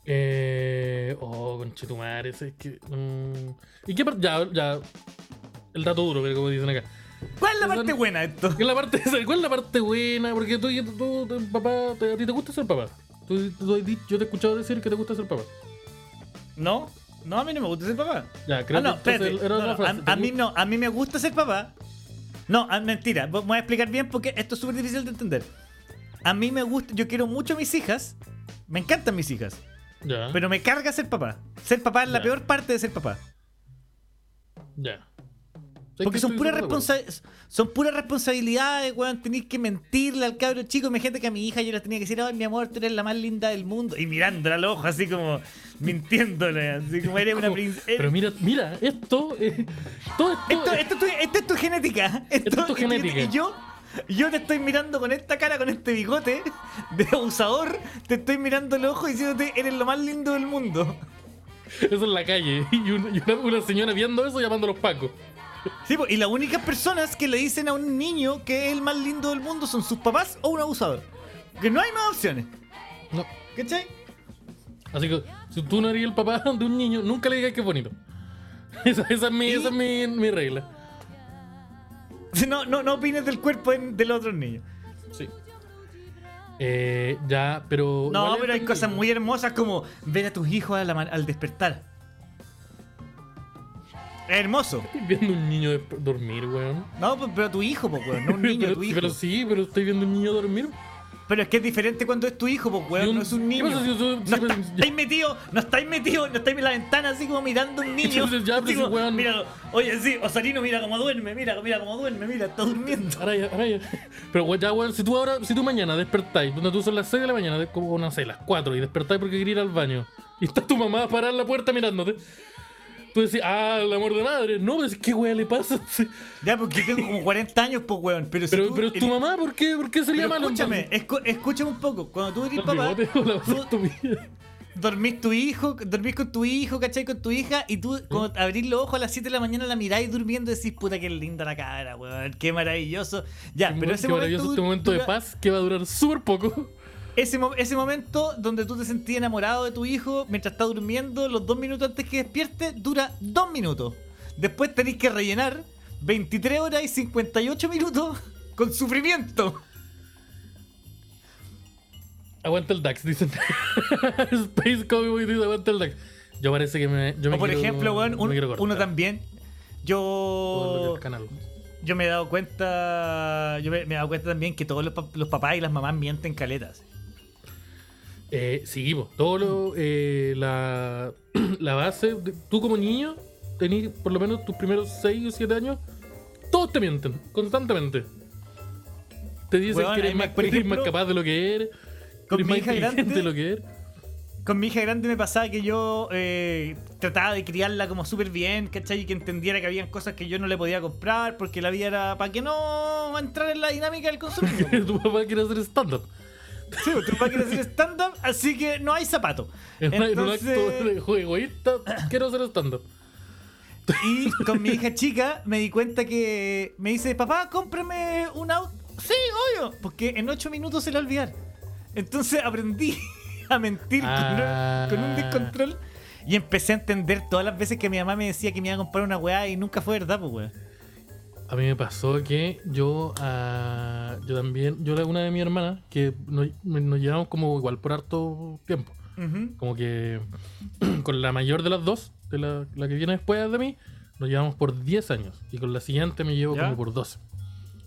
Eh, oh, conchetumare, ese es que. mm. ¿Y qué parte? Ya, ya. El dato duro, que como dicen acá. ¿Cuál es la parte buena de esto? ¿Qué es la parte, ¿Cuál es la parte buena? Porque tú, tú, tú, papá, te- a ti te gusta ser papá. Tú, tú yo te he escuchado decir que te gusta ser papá. ¿No? No, a mí no me gusta ser papá. Ya, creo Ah, no, que espérate. era No, no, frase. a, a mí no, a mí me gusta ser papá. No, ah, mentira. Vo- Voy a explicar bien porque esto es súper difícil de entender. A mí me gusta, yo quiero mucho a mis hijas. Me encantan mis hijas. Ya, Pero me carga ser papá. Ser papá es la Ya. peor parte de ser papá. ya. Porque que son puras, son puras responsabilidades, weón. Tenéis que mentirle al cabro chico. Imagínate que a mi hija yo le tenía que decir, ay, mi amor, tú eres la más linda del mundo. Y mirándola al ojo, así como mintiéndole. Así como eres una princesa. Pero mira, mira, esto. eh, todo esto. Esto, es- esto, es tu- esto es tu genética. Esto, es tu genética. Y yo, yo te estoy mirando con esta cara, con este bigote de abusador. Te estoy mirando el ojo diciéndote, eres lo más lindo del mundo. Eso en la calle. Y, una, y una- una señora viendo eso llamando a los pacos. Sí, y las únicas personas que le dicen a un niño que es el más lindo del mundo son sus papás o un abusador. Que no hay más opciones. No. ¿Cachai? Así que si tú no eres el papá de un niño, nunca le digas que es bonito. Esa, esa es, mi, Y- esa es mi, mi regla. No, no, no opines del cuerpo en- del otro niño. Sí. Eh, ya, pero. No, pero hay cosas muy hermosas como ver a tus hijos a la ma- al despertar. Hermoso. Estoy viendo un niño dormir, weón. No, pero a tu hijo, pues, weón, no un niño, a pero, tu hijo. pero sí, pero estoy viendo un niño dormir. Pero es que es diferente cuando es tu hijo, pues, weón, un- no es un ¿qué niño. pasa si yo- no si- está- si- estáis metido, no estáis metido, no estáis en la ventana así como mirando a un niño. Ya, pero como, weón- Mira, oye, sí, Osarino, mira cómo duerme, mira, mira cómo duerme, mira, está durmiendo. Ahora ya, ahora ya. Pero weón, ya, weón, si tú ahora, si tú mañana despertáis, donde tú son las 6 de la mañana, como no sé, las 4, y despertáis porque quería ir al baño, y está tu mamá parada en la puerta mirándote, tú decís, ah, el amor de madre. No, pero es que weón le pasa. Ya, porque tengo como 40 años, pues, weón. Pero, si Pero, tú- pero tu mamá, ¿por qué, ¿por qué sería Pero malo? escúchame, escu- escúchame un poco. Cuando tú eres papá, tú dormís tu hijo, dormís con tu hijo, ¿cachai? Con tu hija, y tú cuando abrís los ojos a las 7 de la mañana la miráis durmiendo y decís, puta, qué linda la cara, weón, qué maravilloso. Ya, pero ese Qué momento, maravilloso este momento de paz que va a durar súper poco. Ese, mo- ese momento donde tú te sentías enamorado de tu hijo mientras está durmiendo, los dos minutos antes que despierte, dura dos minutos. Después tenéis que rellenar 23 horas y 58 minutos con sufrimiento. Aguanta el DAX, dicen. Space Cowboy dice aguanta el DAX. Yo parece que me. Yo me O por quiero- ejemplo, un- uno también. Yo. canal. Yo me he dado cuenta. Yo me, me he dado cuenta también que todos los papás y las mamás mienten caletas. Eh, sí, todo lo, eh, la, la base, de- tú como niño, tenés por lo menos tus primeros 6 o 7 años, todos te mienten, constantemente. Te dicen que eres, más, eres capaz de lo que eres, que eres más inteligente grande- de lo que eres. Con mi hija grande me pasaba que yo eh, trataba de criarla como súper bien, ¿cachai? Y que entendiera que habían cosas que yo no le podía comprar porque la vida era para que no entrar en la dinámica del consumismo. tu papá quiere hacer stand-up. Sí, tu papá quiere hacer stand-up, así que no hay zapato. Un Entonces- acto de juego egoísta, quiero hacer stand-up. Y con mi hija chica me di cuenta que me dice, papá, cómprame un auto. Sí, obvio. Porque en ocho minutos se le va a olvidar. Entonces aprendí a mentir con Ah. un- con, un descontrol. Y empecé a entender todas las veces que mi mamá me decía que me iba a comprar una weá y nunca fue verdad, pues weá. A mí me pasó que yo, ah, yo también, yo era una de mis hermanas, que nos, nos llevamos como igual por harto tiempo. Como que con la mayor de las dos, de la, la que viene después de mí, nos llevamos por 10 años. Y con la siguiente me llevo ¿Ya? como por 12.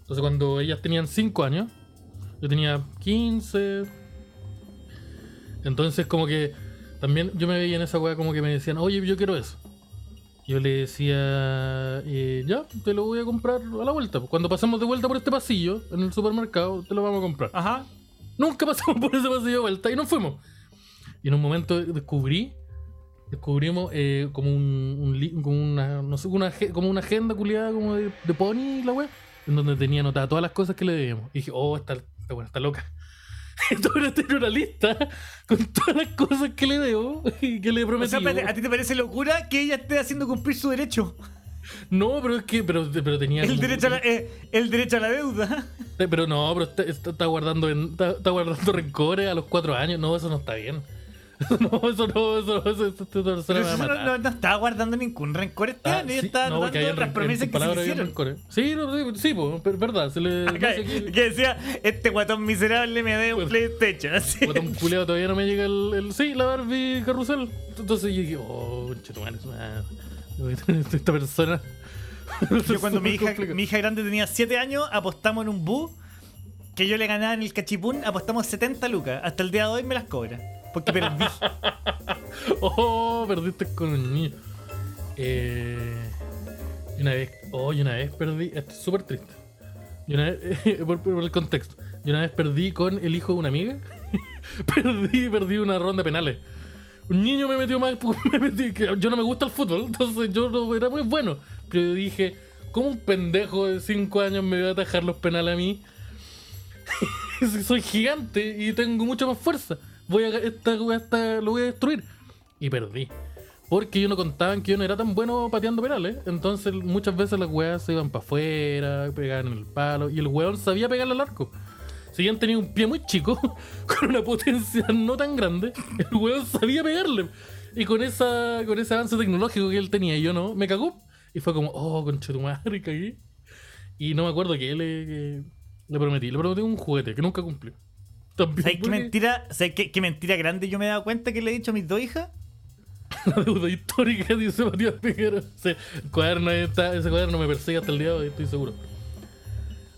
Entonces cuando ellas tenían 5 años, yo tenía 15. Entonces como que también yo me veía en esa weá como que me decían, oye, yo quiero eso. Yo le decía, eh, ya, te lo voy a comprar a la vuelta. Cuando pasemos de vuelta por este pasillo, en el supermercado, te lo vamos a comprar. Ajá. Nunca pasamos por ese pasillo de vuelta y nos fuimos. Y en un momento descubrí, descubrimos eh, como un, como una, no sé, una, age- como una agenda culiada como de, de Pony, la wea, en donde tenía anotadas todas las cosas que le debíamos. Y dije, oh, esta, esta buena está loca. Entonces tengo una lista con todas las cosas que le debo y que le he O sea, ¿a ti te parece locura que ella esté haciendo cumplir su derecho? No, pero es que, pero, pero tenía. El como- derecho a la, eh, el derecho a la deuda. Eh, Pero no, pero está, está- está guardando en- está, está guardando rencores a los cuatro años. No, eso no está bien. No, eso no, eso no, eso, persona Pero me va a eso no, matar. no- no estaba guardando ningún rencor este Ah, sí, estaba no, dando las promesas que se hicieron. rencores. Sí, no, sí, sí, es verdad. Se le, no Acá, sé que decía, este guatón miserable me debe un. PlayStation. Así. Botón culeado todavía no me llega el, el- Sí, la Barbie carrusel. Entonces yo dije, oh, chetumán. Esta persona. Yo cuando mi hija, Complicado. mi hija grande tenía 7 años, apostamos en un bus que yo le ganaba en el cachipún, apostamos 70 lucas. Hasta el día de hoy me las cobra. Porque perdí. Oh, perdiste con un niño. Eh, una vez, oh, y una vez perdí, esto es súper triste. Y una vez, por, el contexto, y una vez perdí con el hijo de una amiga. perdí, perdí una ronda de penales. Un niño me metió mal, me metí, yo no me gusta el fútbol, entonces yo no era muy bueno. Pero yo dije, ¿cómo un pendejo de 5 años me va a atajar los penales a mí? Soy gigante y tengo mucha más fuerza. Voy a, esta, está- lo voy a destruir. Y perdí. Porque yo no contaban que yo no era tan bueno pateando penales. Entonces muchas veces las weas se iban para afuera, pegaban en el palo. Y el weón sabía pegarle al arco. Si bien tenía un pie muy chico, con una potencia no tan grande, el weón sabía pegarle. Y con esa con ese avance tecnológico que él tenía y yo no, me cagó. Y fue como, oh, concha tu madre, caí. Y no me acuerdo que le, le prometí. Le prometí un juguete que nunca cumplió. También ¿Sabes qué porque- mentira, ¿sabes qué, qué mentira grande yo me he dado cuenta que le he dicho a mis dos hijas? la deuda histórica, dice Matías Figueroa. Ese cuaderno, está, ese cuaderno me persigue hasta el día de hoy, estoy seguro.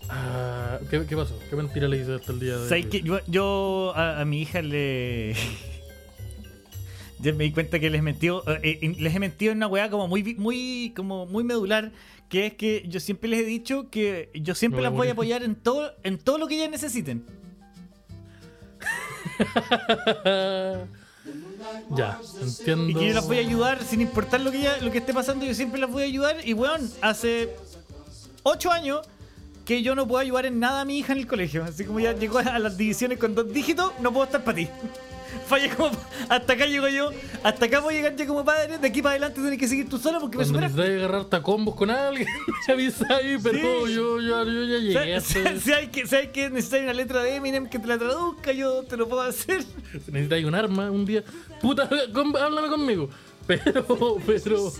Ah, ¿qué, qué pasó? ¿Qué mentira le hice hasta el día de ¿Sabes hoy? que yo, yo a, a mi hija le. ya me di cuenta que les mentió. eh, eh, les he mentido en una weá como muy, muy, como muy medular. Que es que yo siempre les he dicho que yo siempre las voy a apoyar en todo, en todo lo que ellas necesiten. ya, entiendo. Y que yo las voy a ayudar sin importar lo que ella- lo que esté pasando, yo siempre las voy a ayudar. Y weón, hace ocho años que yo no puedo ayudar en nada a mi hija en el colegio. Así como ya llegó a las divisiones con dos dígitos, no puedo estar para ti. Falla como hasta acá llego yo, hasta acá voy a llegar ya como padre, de aquí para adelante tienes que seguir tú solo porque me Cuando superas. necesitas agarrarte a combos con alguien, me avisáis, pero Sí. yo, yo, yo ya llegué. Si, hasta- si- si hay que, si hay que necesitar una letra de Eminem que te la traduzca, yo te lo puedo hacer. Si necesitas un arma un día, puta, con- háblame conmigo. Pero, pero.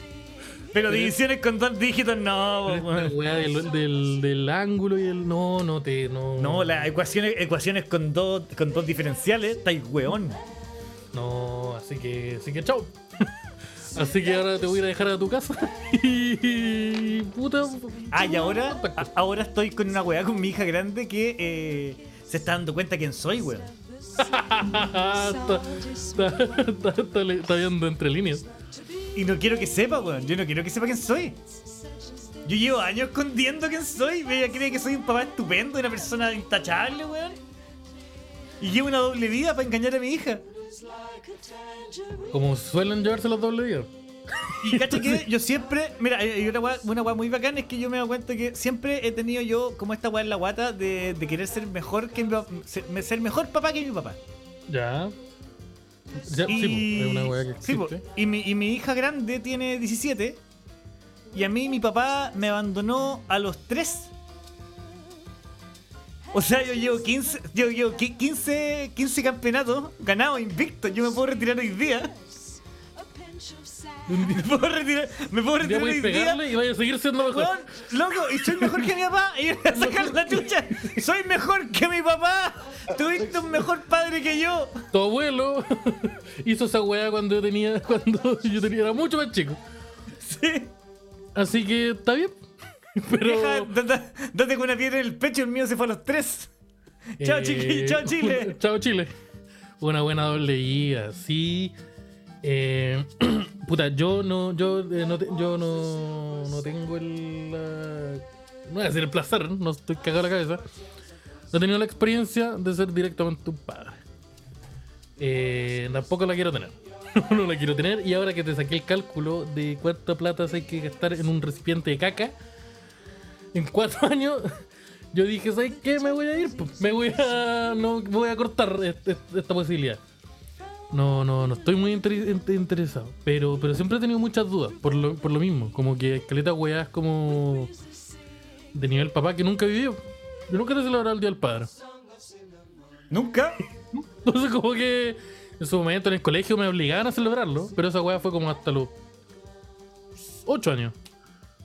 Pero divisiones con dos dígitos, no, weá del, del, del ángulo y el. No, no te. No, No, las ecuaciones, ecuaciones con dos, con dos diferenciales, estáis weón. No, así que. Así que chao. Así que ahora te voy a ir a dejar a tu casa. Y. Puta. Ah, y ahora, a- ahora estoy con una weá con mi hija grande que eh, se está dando cuenta quién soy, weón. está, está, está, está viendo entre líneas. Y no quiero que sepa, weón. Yo no quiero que sepa quién soy. Yo llevo años escondiendo quién soy. Ella cree que soy un papá estupendo, una persona intachable, weón. Y llevo una doble vida para engañar a mi hija. Como suelen llevarse las doble vida. Y cacha que yo siempre, mira, hay una weá, una muy bacana es que yo me doy cuenta que siempre he tenido yo como esta weá en la guata de, de querer ser mejor que mi, ser mejor papá que mi papá. Ya. Ya, Y, sí, es una que sí, y, mi, y mi hija grande tiene 17 y a mí mi papá me abandonó a los 3. O sea, yo llevo 15, yo llevo qui- 15, 15 campeonatos ganados, invictos. Yo me puedo retirar hoy día. Me puedo retirar, me puedo retirar hoy podéis día. pegarle y vaya a seguir siendo mejor. Weón, loco, y soy mejor que mi papá. Y voy a sacar la chucha. Soy mejor que mi papá. Tuviste un mejor padre que yo. Tu abuelo hizo esa weá cuando yo tenía. Cuando yo tenía, era mucho más chico. Sí. Así que está bien. Pero. Deja, date, date con una piedra en el pecho, el mío se fue a los tres. Chao, eh, chiquillos, chao, Chile. Chao, Chile. Una buena doble ida, sí. Eh, puta, yo no, yo, eh, no, te- yo no, no tengo el. no voy a decir el placer, no estoy cagado la cabeza. No he tenido la experiencia de ser directamente un padre. Eh, tampoco la quiero tener. no la quiero tener. Y ahora que te saqué el cálculo de cuánta plata hay que gastar en un recipiente de caca, en cuatro años, yo dije, ¿sabes qué? Me voy a ir. pues, Me voy a. No, voy a cortar esta posibilidad. No, no, no estoy muy inter- in- interesado. Pero, pero siempre he tenido muchas dudas por lo, por lo mismo. Como que caleta weás como. De nivel papá que nunca vivió. Yo nunca te celebraba el día del padre. Nunca. Entonces, como que en su momento en el colegio me obligaban a celebrarlo, pero esa weá fue como hasta los 8 años.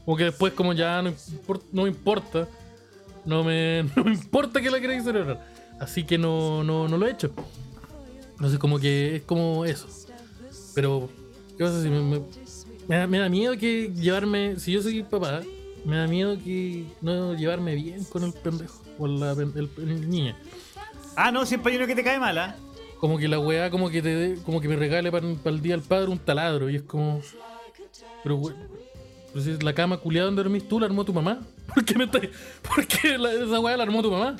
Como que después, como ya no, impor- no me importa, no me, no me importa que la queráis celebrar. Así que no, no, no lo he hecho. Entonces, como que es como eso. Pero, ¿qué pasa si me, me- me da, me da miedo que llevarme, si yo soy papá, me da miedo que no llevarme bien con el pendejo, o la, el, el niño. Ah, no, siempre hay uno que te cae mal, ¿ah? Como que la weá, como que te dé- como que me regale para el día del padre un taladro. Y es como. Pero we- pero si es la cama culiada donde dormís tú la armó tu mamá. ¿Por qué me estás.? ¿Por qué la- esa weá la armó tu mamá?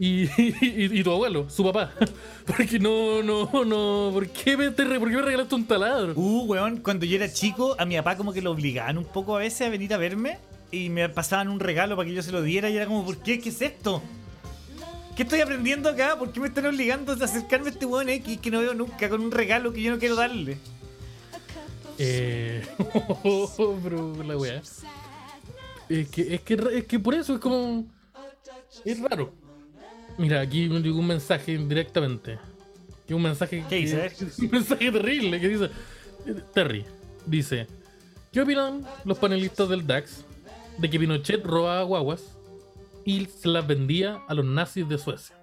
Y, y, y tu abuelo, su papá. Porque no, no, no. ¿Por qué me, te por qué me regalaste un taladro? Uh, weón, cuando yo era chico, a mi papá como que lo obligaban un poco a veces a venir a verme y me pasaban un regalo para que yo se lo diera y era como, ¿por qué? ¿Qué es esto? ¿Qué estoy aprendiendo acá? ¿Por qué me están obligando a acercarme a este weón X que no veo nunca con un regalo que yo no quiero darle? Eh. pero la weá. Es que, es que, es que por eso es como. Es raro. Mira, aquí me llegó un mensaje directamente. Que un mensaje. ¿Qué dice? que- Un mensaje terrible que dice. Terry. Dice: ¿Qué opinan los panelistas del DAX de que Pinochet robaba guaguas y se las vendía a los nazis de Suecia?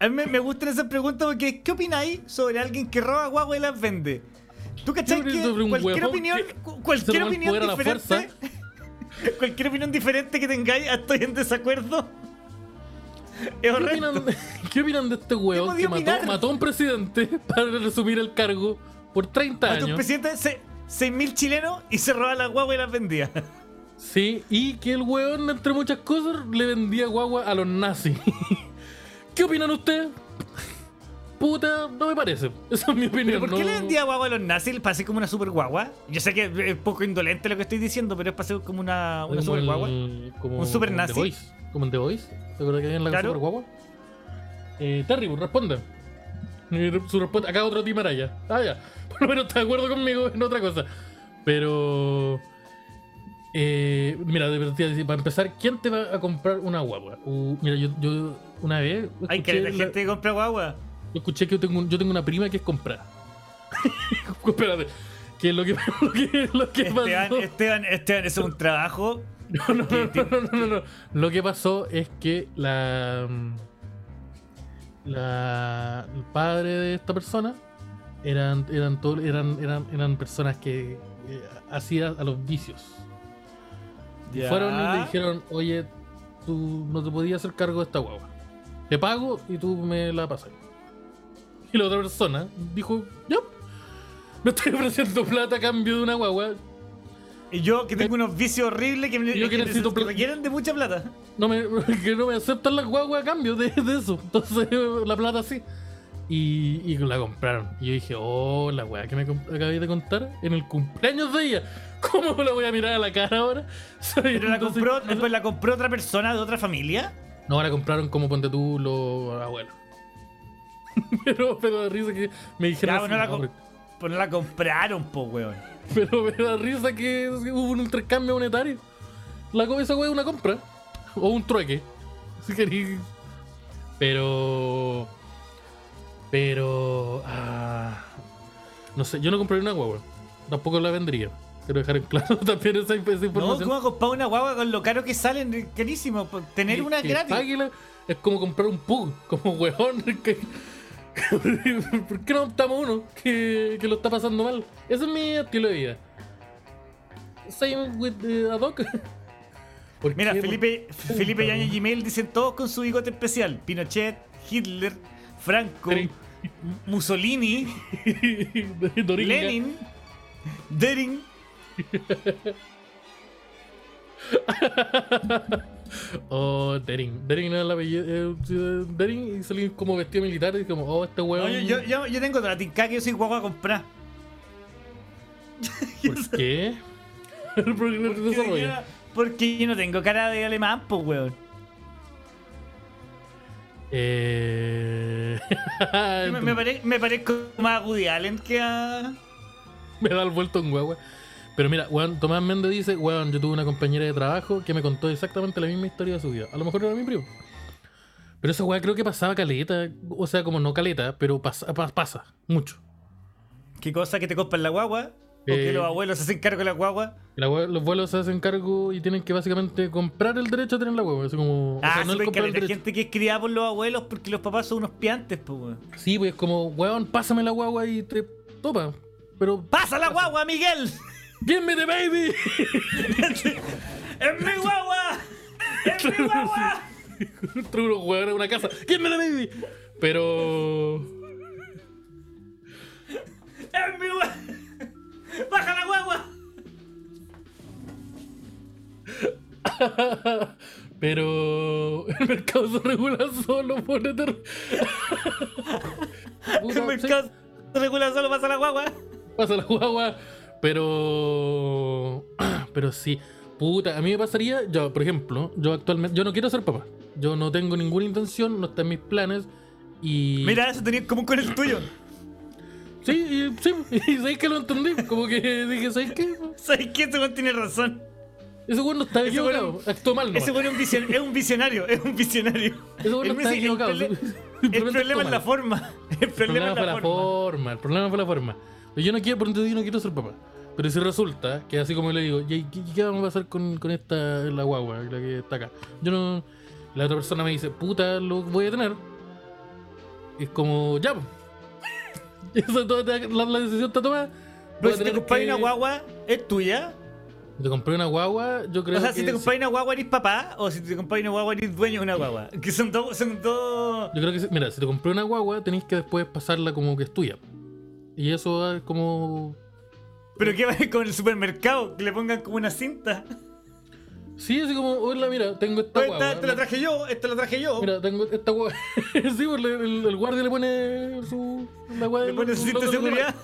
A mí me, gustan esas preguntas porque ¿qué opináis sobre alguien que roba guagua y las vende? ¿Tú cachai que cualquier opinión, cualquier opinión diferente, Cualquier opinión diferente que tengáis, estoy en desacuerdo. ¿Qué opinan, ¿Qué opinan de este hueón que mató, a un presidente para resumir el cargo por 30 Mató un años? presidente, se- 6.000 chilenos y se robaba las guaguas y las vendía. Sí, y que el hueón, entre muchas cosas, le vendía guagua a los nazis. ¿Qué opinan ustedes? Puta, no me parece. Esa es mi opinión. ¿Pero por qué le vendía guagua a los nazis? ¿Para ser como una super guagua? Yo sé que es poco indolente lo que estoy diciendo, pero es para ser como una, una como super el- guagua. como- ¿Un super nazi? The Voice. Como en The Voice. ¿Te acuerdas que había en la Claro. super guagua? Eh, Terry, pues, responde. Su respuesta. Acá otro Team Araya. Ah, ya. Por lo menos está de acuerdo conmigo en otra cosa. Pero. Eh, mira, de verdad, sí, para empezar, ¿quién te va a comprar una guagua? Uh, mira, yo, yo una vez. Hay escuché que la la- gente que compra guagua. yo escuché que yo tengo, yo tengo una prima que es comprada. Espérate. Que lo que, lo que, lo que Esteban, pasó. Esteban, Esteban, es un trabajo. No, no, no, no, no, no, no. Lo que pasó es que la. La. El padre de esta persona eran, eran, eran, eran, eran personas que eh, hacían a los vicios. Fueron y le dijeron, oye, tú no te podías hacer cargo de esta guagua. Te pago y tú me la pasas. Y la otra persona dijo, ya, me estoy ofreciendo plata a cambio de una guagua. Y yo que tengo unos vicios horribles que, me, Yo que que requieren de mucha plata. no me, que no me aceptan las guaguas a cambio de, de eso. Entonces la plata sí. Y, y la compraron. Y yo dije, oh, la weá que me acabé de contar en el cumpleaños de ella. ¿Cómo la voy a mirar a la cara ahora? Pero la compró, después la compró otra persona de otra familia. No, la compraron como ponte tú los abuelos. pero, pero da risa que me dijeron. Ya, así, la no, pero- Pues no la compraron, po, weón. Pero me da risa que hubo un intercambio monetario. La, esa weá es una compra. O un trueque. Si queréis. Pero. Pero. ah, no sé, yo no compraría una guagua. Tampoco la vendría. Quiero dejar en claro también esa, esa No, información. ¿cómo comprar una guagua con lo caro que salen? Carísimo. Tener una gratis. es como comprar un pug, como weón. que- ¿Por qué no optamos uno que, que lo está pasando mal? Ese es mi estilo de vida. Same with the ad hoc. ¿Por Mira, qué? Felipe, Felipe Yañez. Gmail dicen todos con su bigote especial. Pinochet, Hitler, Franco, Mussolini. Lenin, Dering. Oh, Dering. Dering era el apellido. eh, sí, Dering y salí como vestido militar y como, oh, este No, weón. yo, yo, yo- yo tengo otra tinca que yo soy guagua a comprar. ¿Por qué? El programa de Porque yo, porque yo no tengo cara de alemán, pues, weón. Eh... Me, me pare- me parezco más a Woody Allen que a. me da el vuelto en guagua. Pero mira, weón, Tomás Méndez dice, weón, yo tuve una compañera de trabajo que me contó exactamente la misma historia de su vida. A lo mejor era mi primo. Pero esa weá creo que pasaba caleta. O sea, como no caleta, pero pasa, pa- pasa mucho. ¿Qué cosa que te compran la guagua? ¿O que Eh. los abuelos se hacen cargo de la guagua? La los vuelos se hacen cargo y tienen que básicamente comprar el derecho a tener la hueá. Así como. o Ah, sea, no sí, el gente que es criada por los abuelos porque los papás son unos piantes, pues, weón. Sí, pues es como, weón, pásame la guagua y te topa. Pero. ¡Pasa la guagua, Miguel! ¡Give me the baby! ¡Es mi guagua! ¡Es mi guagua! Hueones en una casa. ¡Give me the baby! Pero. ¡Es mi guagua! ¡Baja la guagua! Pero el mercado se regula solo, ponete. El mercado se regula solo pasa la guagua. pasa la guagua. Pero. Pero sí. Puta, a mí me pasaría. Yo, por ejemplo, yo actualmente. Yo no quiero ser papá. Yo no tengo ninguna intención, no está en mis planes. Y. Mira, eso tenía en común con el tuyo. Sí, y, sí, y sabéis que lo entendí. Como que dije, ¿sabéis qué? ¿Sabes qué? Ese tiene razón. Ese weón no está equivocado. weón- Actuó mal, no. Ese weón es es un visionario, es un visionario. Ese weón no El está el equivocado. El Simplemente problema es la forma. El El problema es fue la la forma. forma, el problema fue la forma. Yo no quiero, por yo no quiero ser papá. Pero si resulta que así como le digo, "Ya, ¿y ¿qué, qué vamos a pasar con, con esta, la guagua, la que está acá? Yo no. La otra persona me dice, puta, lo voy a tener. Y es como, ya. Eso todo te- la, la decisión está tomada. Pero si te que- una guagua, es tuya. Si te compré una guagua, yo creo O sea, que. si te compras una guagua eres papá, o si te compras una guagua eres dueño de una guagua. Que son dos, son dos. Yo creo que, mira, si te compré una guagua, tenéis que después pasarla como que es tuya. Y eso es como. Pero qué va con el supermercado, que le pongan como una cinta. Sí, así como, hola, mira, tengo esta guagua. esta, esta la traje yo, esta la traje yo. Mira, tengo esta guagua. sí, pues, el, el- el guardia le pone su. La guagua le pones su cinta de seguridad.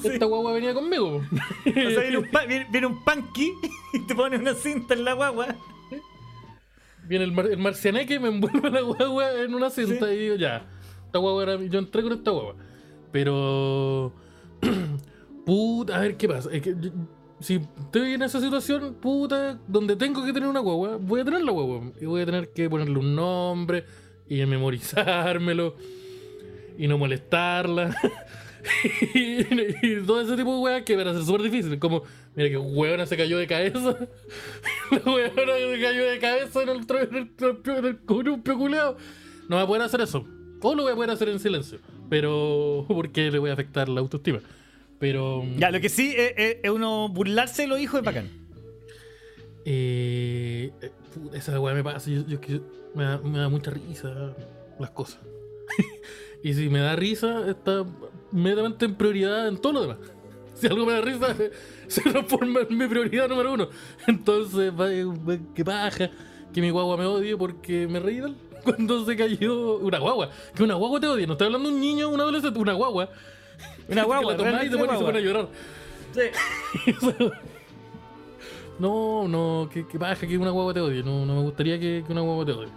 Sí. Esta guagua venía conmigo. O sea, viene un, viene, viene un punky y te pone una cinta en la guagua. Viene el, mar- el marcianeque, me envuelve la guagua en una cinta Sí. y digo, ya, esta guagua era mi- yo entré con esta guagua. Pero. puta, a ver qué pasa. Es que si estoy en esa situación, puta, donde tengo que tener una guagua, voy a tener la guagua. Y voy a tener que ponerle un nombre y memorizármelo y no molestarla. y, todo ese tipo de weas que van a ser súper difíciles. Como, mira que huevona se cayó de cabeza. La se cayó de cabeza en el, columpio culeado. No va a poder hacer eso. O lo voy a poder hacer en silencio. Pero. Porque le voy a afectar la autoestima. Pero. Ya, lo que sí es, es- es uno burlarse de los hijos es bacán. Eh, eh, esa weá me pasa. Yo, yo que- me, da, me da mucha risa las cosas. y si me da risa, está inmediatamente en prioridad en todo lo demás. Si algo me da risa, se transforma en mi prioridad número uno. Entonces, que baja, que mi guagua me odie porque me reí de él cuando se cayó. Una guagua, que una guagua te odia. No estoy hablando de un niño, un adolescente, una guagua. Una guagua, que la tomás y se realmente pone, y se guagua. pone a llorar. Sí. No, no, que, que baja que una guagua te odie. No, no me gustaría que, que una guagua te odie.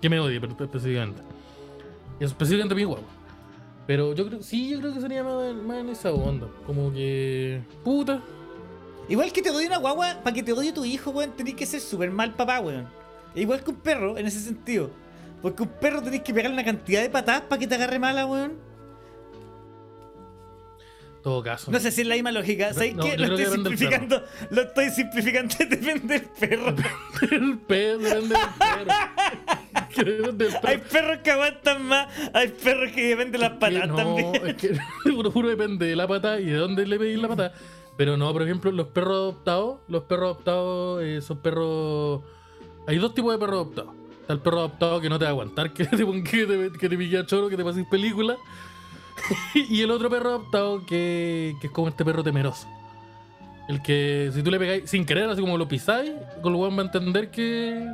Que me odie, pero específicamente. Y específicamente mi guagua. Pero yo creo, sí, yo creo que sería más, más en esa onda. Como que. Puta. Igual que te odie una guagua, para que te odie tu hijo, weón, tenés que ser súper mal papá, weón. Igual que un perro, en ese sentido. Porque un perro tenés que pegarle una cantidad de patadas para que te agarre mala, weón. Todo caso. No sé si es la misma lógica. ¿Sabes No, qué? Lo que estoy depende simplificando. Lo estoy simplificando. Depende del perro. el pez depende del perro. Que depende del Hay perro. perros que aguantan más. Hay perros que dependen de las Que patas no, también. es que juro, juro depende de la pata y de dónde le pedís la pata. Pero no, por ejemplo, los perros adoptados, los perros adoptados eh, son perros. Hay dos tipos de perros adoptados. Está el perro adoptado que no te va a aguantar, que te ponga- que te, que te a choro, que te pases película. y el otro perro adoptado que, que es como este perro temeroso. El que si tú le pegáis sin querer, así como lo pisáis, con lo cual va a entender que.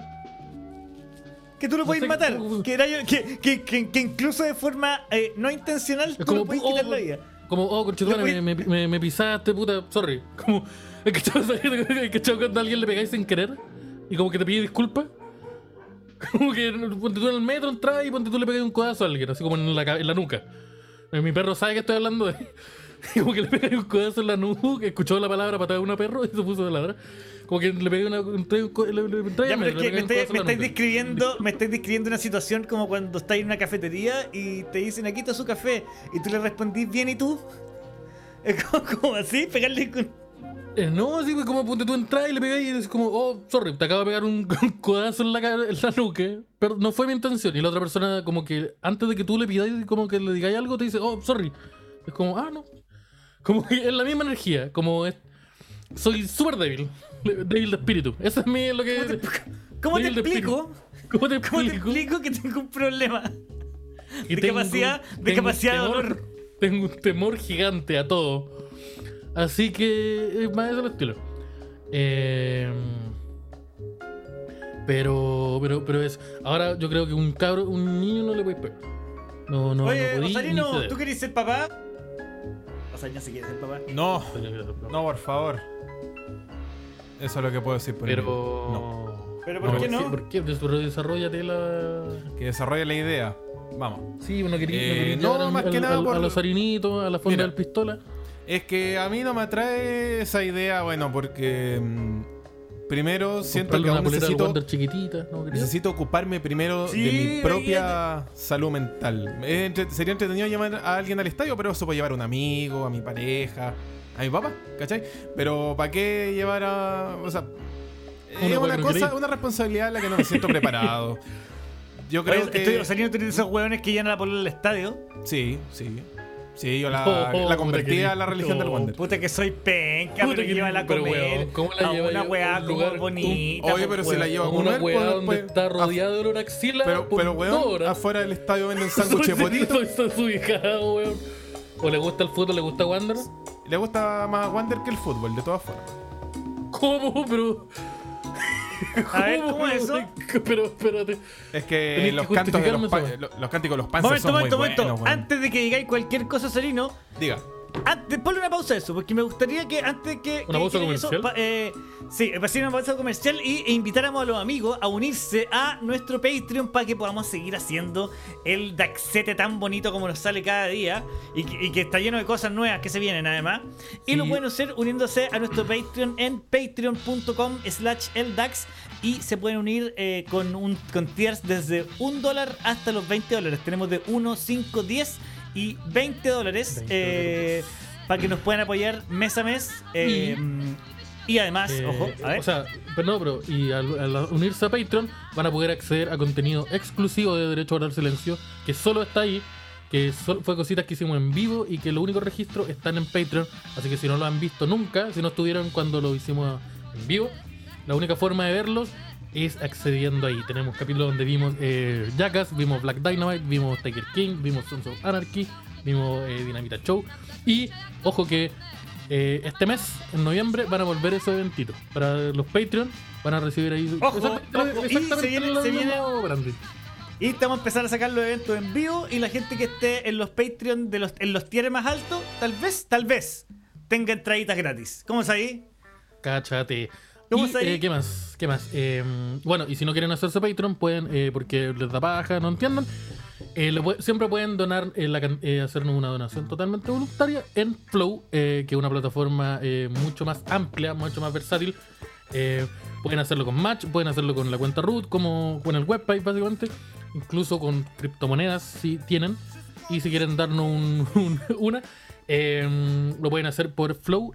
Que tú lo No puedes sé, matar. Que, era yo- que, que, que, que incluso de forma eh, no intencional Es tú como, lo oh, quitar la vida. Como, oh, me, me, me, me pisaste, puta, sorry. Como, es que cachado cuando a alguien le pegáis sin querer y como que te pide disculpas. Como que ponte tú en el metro, entras y ponte tú le pegáis un codazo a alguien, así como en la, en la nuca. Eh, Mi perro sabe que estoy hablando de. Como que le pegáis un codazo en la nuca, escuchó la palabra patada de una perro y se puso de ladrar. Como que le pegué una. Ya, a pero es que me, pegué estáis- me describiendo, me estáis describiendo una situación como cuando estáis en una cafetería y te dicen aquí está su café y tú le respondís bien y tú. Es como, como así, pegarle con. Eh, no, así como ponte tú entras y le pegáis y es como, oh, sorry, te acabo de pegar un, un codazo en la, en la nuca, pero no fue mi intención. Y la otra persona, como que antes de que tú le pidáis, como que le digáis algo, te dice, oh, sorry. Es como, ah, no. Como que es la misma energía, como es. Soy súper débil, débil de espíritu. Eso es mi, lo que. ¿Cómo te explico? ¿Cómo te ¿Cómo te explico? explico que tengo un problema? Y de tengo- capacidad- de tengo capacidad de dolor. Tengo un temor gigante a todo. Así que es más de ese estilo. Eh, pero, pero, pero es. Ahora yo creo que un cabro, un niño no le puede pegar. No, no, Oye, no se Osarino. ¿tú querés ser papá? Osarino si quieres ser papá. No, no, por favor. Eso es lo que puedo decir por pero. No. ¿Pero por qué no? ¿Por qué? Desarroll- Desarrollate la. Que desarrolle la idea. Vamos. Sí, uno quería, Eh, no quería no, al- más que nada al- por- a los harinitos, a la fonda Mira. del pistola. Es que a mí no me atrae esa idea, bueno, porque mm, primero siento que aún necesito, chiquitita. ¿no necesito ocuparme primero Sí, de mi propia salud mental. Es entre- sería entretenido llamar a alguien al estadio, pero eso puede llevar a un amigo, a mi pareja, a mi papá, ¿cachai? Pero ¿para qué llevar a...? O sea, es Una cosa, una responsabilidad a la que no me siento preparado. Yo creo Oye, que... estoy, eres de esos hueones que llenan la polera al estadio. Sí, sí. Sí, yo la, Oh, la convertí a la religión del Wander. Puta que soy penca, Puta pero que- lleva a pero, comer weón, ¿cómo la a lleva una weá un como lugar- bonita. Oye, pues, pero si la lleva a Una comer, weá pues, donde pues, está rodeada de olor a axila Pero, pero weón, horas. afuera del estadio venden sándwiches potitos. Soy soy desubicado, weón. ¿O le gusta el fútbol, le gusta Wander? Le gusta más Wander que el fútbol, de todas formas. ¿Cómo? Pero. A ver, ¿cómo es eso? Pero espérate. Es que que los cantos de los, justificarme pa- esa weá. lo- los cánticos de los panzers Momento, son momento, muy momento. buenos. Antes de que digáis cualquier cosa, Sorino, Diga. Antes, ponle una pausa a eso, porque me gustaría que antes que. ¿Una que- pausa que comercial? Eso, pa- eh, sí, para hacer una pausa comercial y, e invitáramos a los amigos a unirse a nuestro Patreon para que podamos seguir haciendo el Daxete tan bonito como nos sale cada día y que, y que está lleno de cosas nuevas que se vienen además. Y Sí. lo pueden hacer uniéndose a nuestro Patreon en patreon.com slash eldax y se pueden unir eh, con, un, con tiers desde un dólar hasta los 20 dólares. Tenemos de 1, 5, 10 y 20 dólares. 20 eh, para que nos puedan apoyar mes a mes. eh, y, además, Eh, ojo, a ver. O sea, pero no, pero y al, al unirse a Patreon van a poder acceder a contenido exclusivo de Derecho a Guardar Silencio, que solo está ahí, que sol- fue cositas que hicimos en vivo y que los únicos registros están en Patreon. Así que si no lo han visto nunca, si no estuvieron cuando lo hicimos en vivo, la única forma de verlos es accediendo ahí. Tenemos capítulos donde vimos eh, Jackass, vimos Black Dynamite, vimos Tiger King, vimos Sons of Anarchy, vimos eh, Dinamita Show. Y ojo que eh, este mes, en noviembre, van a volver esos eventitos. Para los Patreon van a recibir ahí. Ojo, exactamente- ojo, y se viene- lo se viene- mismo, Brandon. Y estamos a empezar a sacar los eventos en vivo. Y la gente que esté en los Patreon de los, en los tiers más altos, tal vez, tal vez, tenga entraditas gratis. ¿Cómo es ahí? Cáchate. Eh, ¿Qué más? ¿Qué más? Eh, bueno, y si no quieren hacerse Patreon, pueden, eh, porque les da paja, no entiendan. eh, siempre pueden donar, la hacernos una donación totalmente voluntaria en Flow, que es una plataforma mucho más amplia, mucho más versátil. Pueden hacerlo con Match, pueden hacerlo con la cuenta root, como con el webpage básicamente, incluso con criptomonedas si tienen. Y si quieren darnos un- un- una, lo pueden hacer por Flow.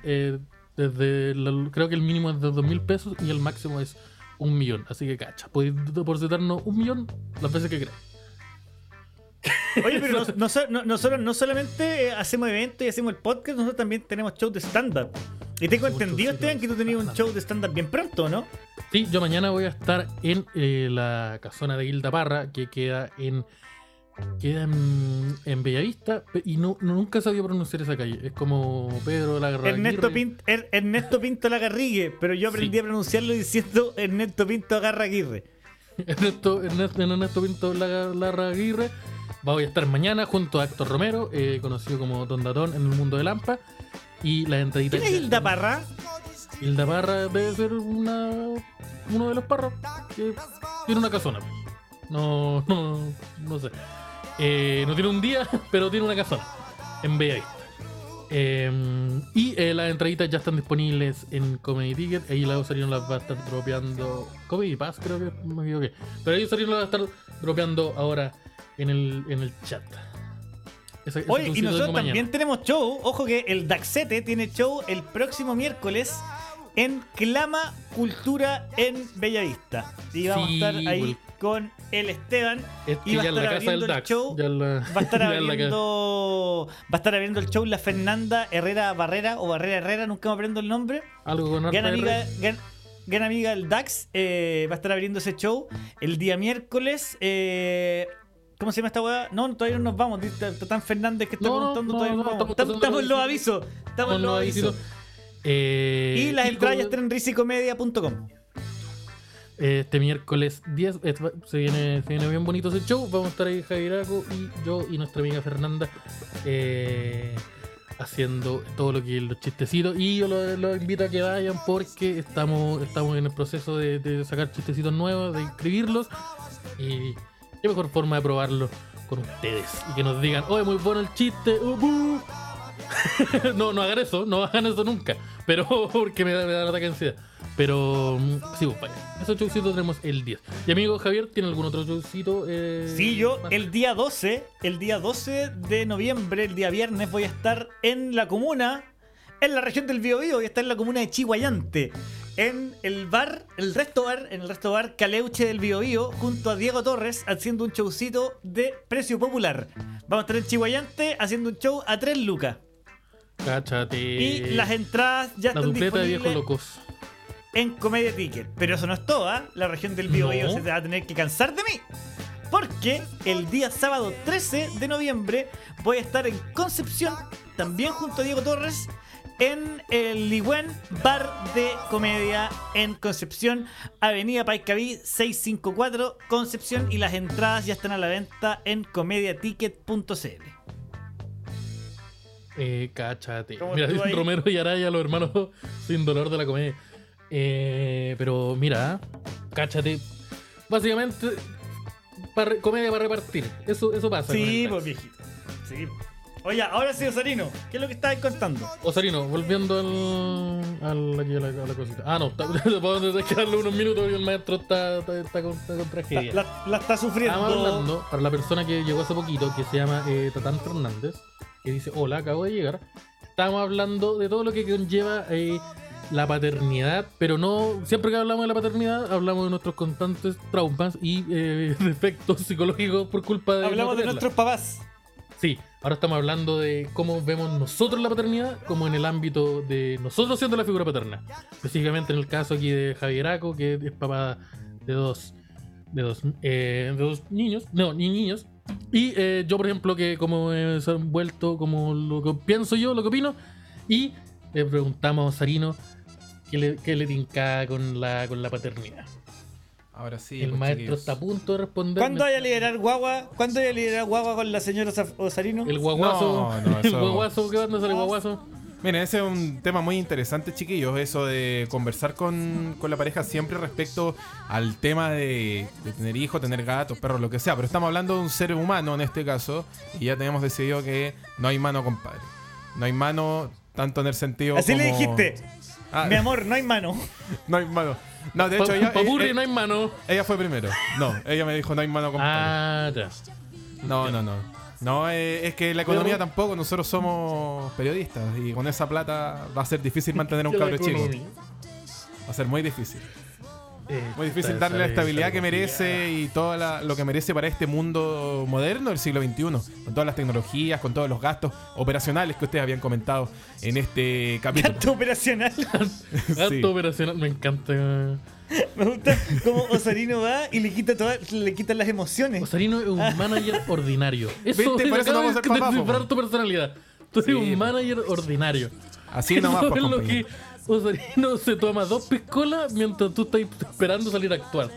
Desde la- creo que el mínimo es de 2 mil pesos y el máximo es un millón. Así que cacha, podéis depositarnos un millón las veces que queráis. Oye, pero nos- nos- no- nosotros no solamente eh, hacemos eventos y hacemos el podcast, nosotros también tenemos show de stand-up. Y tengo Hacemos entendido, Esteban, que tú tenías un show de stand-up bien pronto, ¿no? Sí, yo mañana voy a estar en eh, la casona de Hilda Parra, que queda en. Queda en, en Bellavista y no, nunca sabía pronunciar esa calle. Es como Pedro la Ernesto, Pint- Er- Ernesto Pinto Lagarrigue, pero yo aprendí Sí. a pronunciarlo diciendo Ernesto Pinto Agarra Aguirre. Ernesto, Ernesto, Ernesto Pinto Larra- Larraguirre. Voy a estar mañana junto a Héctor Romero, eh, conocido como Don Datón en el mundo de Lampa. Y la entradita. ¿Quién es Hilda Parra? Hilda Parra debe ser una, uno de los parros que tiene una casona. No, no, no sé. Eh, no tiene un día, pero tiene una casona en Bellavista. Eh, y eh, las entraditas ya están disponibles en Comedy Ticket. Ahí la Osarino las va a estar dropeando. Comedy Pass, creo que me equivoqué. Pero ahí Osarino las va a estar dropeando ahora en el, en el chat. Ese Oye, y nosotros mañana. también tenemos show. Ojo que el Daxete tiene show el próximo miércoles en Clama Cultura en Bellavista. Y vamos Sí, a estar ahí con el Esteban. Es que y va a estar abriendo el DAX. show. la- Va a estar abriendo. Va a estar abriendo el show la Fernanda Herrera Barrera o Barrera Herrera, nunca me aprendo el nombre. Algo con Gran amiga, gran, gran amiga del DAX eh, va a estar abriendo ese show el día miércoles. eh, ¿Cómo se llama esta weá? No, todavía no nos vamos. Tan Fernández que está No, preguntando, no, todavía no no, nos vamos. estamos en los avisos. Estamos en los avisos. Eh, Y las entradas ya están en risicomedia.com. este miércoles 10 eh, va- se viene, se viene bien bonito ese show. Vamos a estar ahí Jairaco y yo y nuestra amiga Fernanda eh, haciendo todo lo que los chistecitos. Y yo los invito a que vayan porque estamos, estamos en el proceso de, de sacar chistecitos nuevos, de escribirlos. Y qué mejor forma de probarlo con ustedes. Y que nos digan, oye, muy bueno el chiste. uh, buh". no, no hagan eso, no hagan eso nunca. Pero porque me da, me da el ataque de ansiedad. Pero mm, sí, pues vaya. Esos showcitos tenemos el 10. Y amigo Javier, ¿tiene algún otro showcito? Eh, Sí, yo más? el día 12, el día 12 de noviembre, el día viernes, voy a estar en la comuna, en la región del Biobío, voy a estar en la comuna de Chihuayante, en el bar, el resto bar, en el resto bar Caleuche del Biobío, junto a Diego Torres, haciendo un showcito de precio popular. Vamos a estar en Chihuayante haciendo un show a 3 lucas. Cáchate. Y las entradas ya La están de disponibles viejos locos. en Comedia Ticket. Pero eso no es todo. La región del Bío No. se te va a tener que cansar de mí. Porque el día sábado 13 de noviembre voy a estar en Concepción, también junto a Diego Torres, en el Ligüen Bar de Comedia en Concepción, Avenida Paicaví 654, Concepción. Y las entradas ya están a la venta en comediaticket.cl. Eh, cáchate. ¿Cómo Mira? Romero y Araya, los hermanos sin dolor de la comedia. Eh, pero mira, cáchate. Básicamente, para comedia para repartir. Eso, eso pasa. Sí, pues viejito. Sí. Oye, ahora sí, Osarino, ¿qué es lo que estabas contando? Osarino, volviendo al, al- aquí a, la, a la cosita. Ah, no, podemos hay que darle unos minutos y el maestro está, está, está con, está con tragedia. La, la está sufriendo. Estamos hablando, para la persona que llegó hace poquito, que se llama eh, Tatán Fernández, que dice, hola, acabo de llegar. Estamos hablando de todo lo que conlleva eh, la paternidad, pero no, siempre que hablamos de la paternidad, hablamos de nuestros constantes traumas y eh, defectos psicológicos por culpa de... Hablamos de nuestros papás. Sí, ahora estamos hablando de cómo vemos nosotros la paternidad, como en el ámbito de nosotros siendo la figura paterna. Específicamente en el caso aquí de Javier Aco, que es papá de dos, de dos, eh, de dos niños, no, ni niños. Y eh, yo, por ejemplo, que como he vuelto, como lo que pienso yo, lo que opino, y le preguntamos a Sarino qué le, qué le tinca con la, con la paternidad. Ahora sí. el pues, maestro chiquillos. está a punto de responder. ¿Cuándo vaya a liderar guagua? ¿Cuándo vaya a liderar guagua con la señora Osarino? El guaguazo, No, no, el guaguazo, ¿qué onda sale guaguazo? Miren, ese es un tema muy interesante, chiquillos. Eso de conversar con, con la pareja siempre respecto al tema de, de tener hijos, tener gatos, perros, lo que sea. Pero estamos hablando de un ser humano en este caso. Y ya tenemos decidido que no hay mano, compadre. No hay mano, tanto en el sentido. Así le como- dijiste. Ah, Mi amor, no hay mano. no hay mano. No, de hecho, ella, Papurri ella- no hay mano. ella fue primero. No, ella me dijo no hay mano, compadre. Ah, ya. No, no, no. No, eh, es que la economía tampoco, nosotros somos periodistas y con esa plata va a ser difícil mantener un la cabro chico. Va a ser muy difícil. Eh, Muy difícil darle la estabilidad que merece y todo lo que merece para este mundo moderno del siglo XXI, con todas las tecnologías, con todos los gastos operacionales que ustedes habían comentado en este capítulo. Gato operacional. Gasto Sí. operacional, me encanta. Me gusta cómo Osarino va y le quita todas, le quita las emociones. Osarino es un manager ordinario. Eso ¿Viste? Por eso no vamos a descifrar tu personalidad. Tú eres Sí, un manager ordinario. Así nomás, Eso pues, es lo que Osarino se toma dos piscolas mientras tú estás esperando salir a actuar.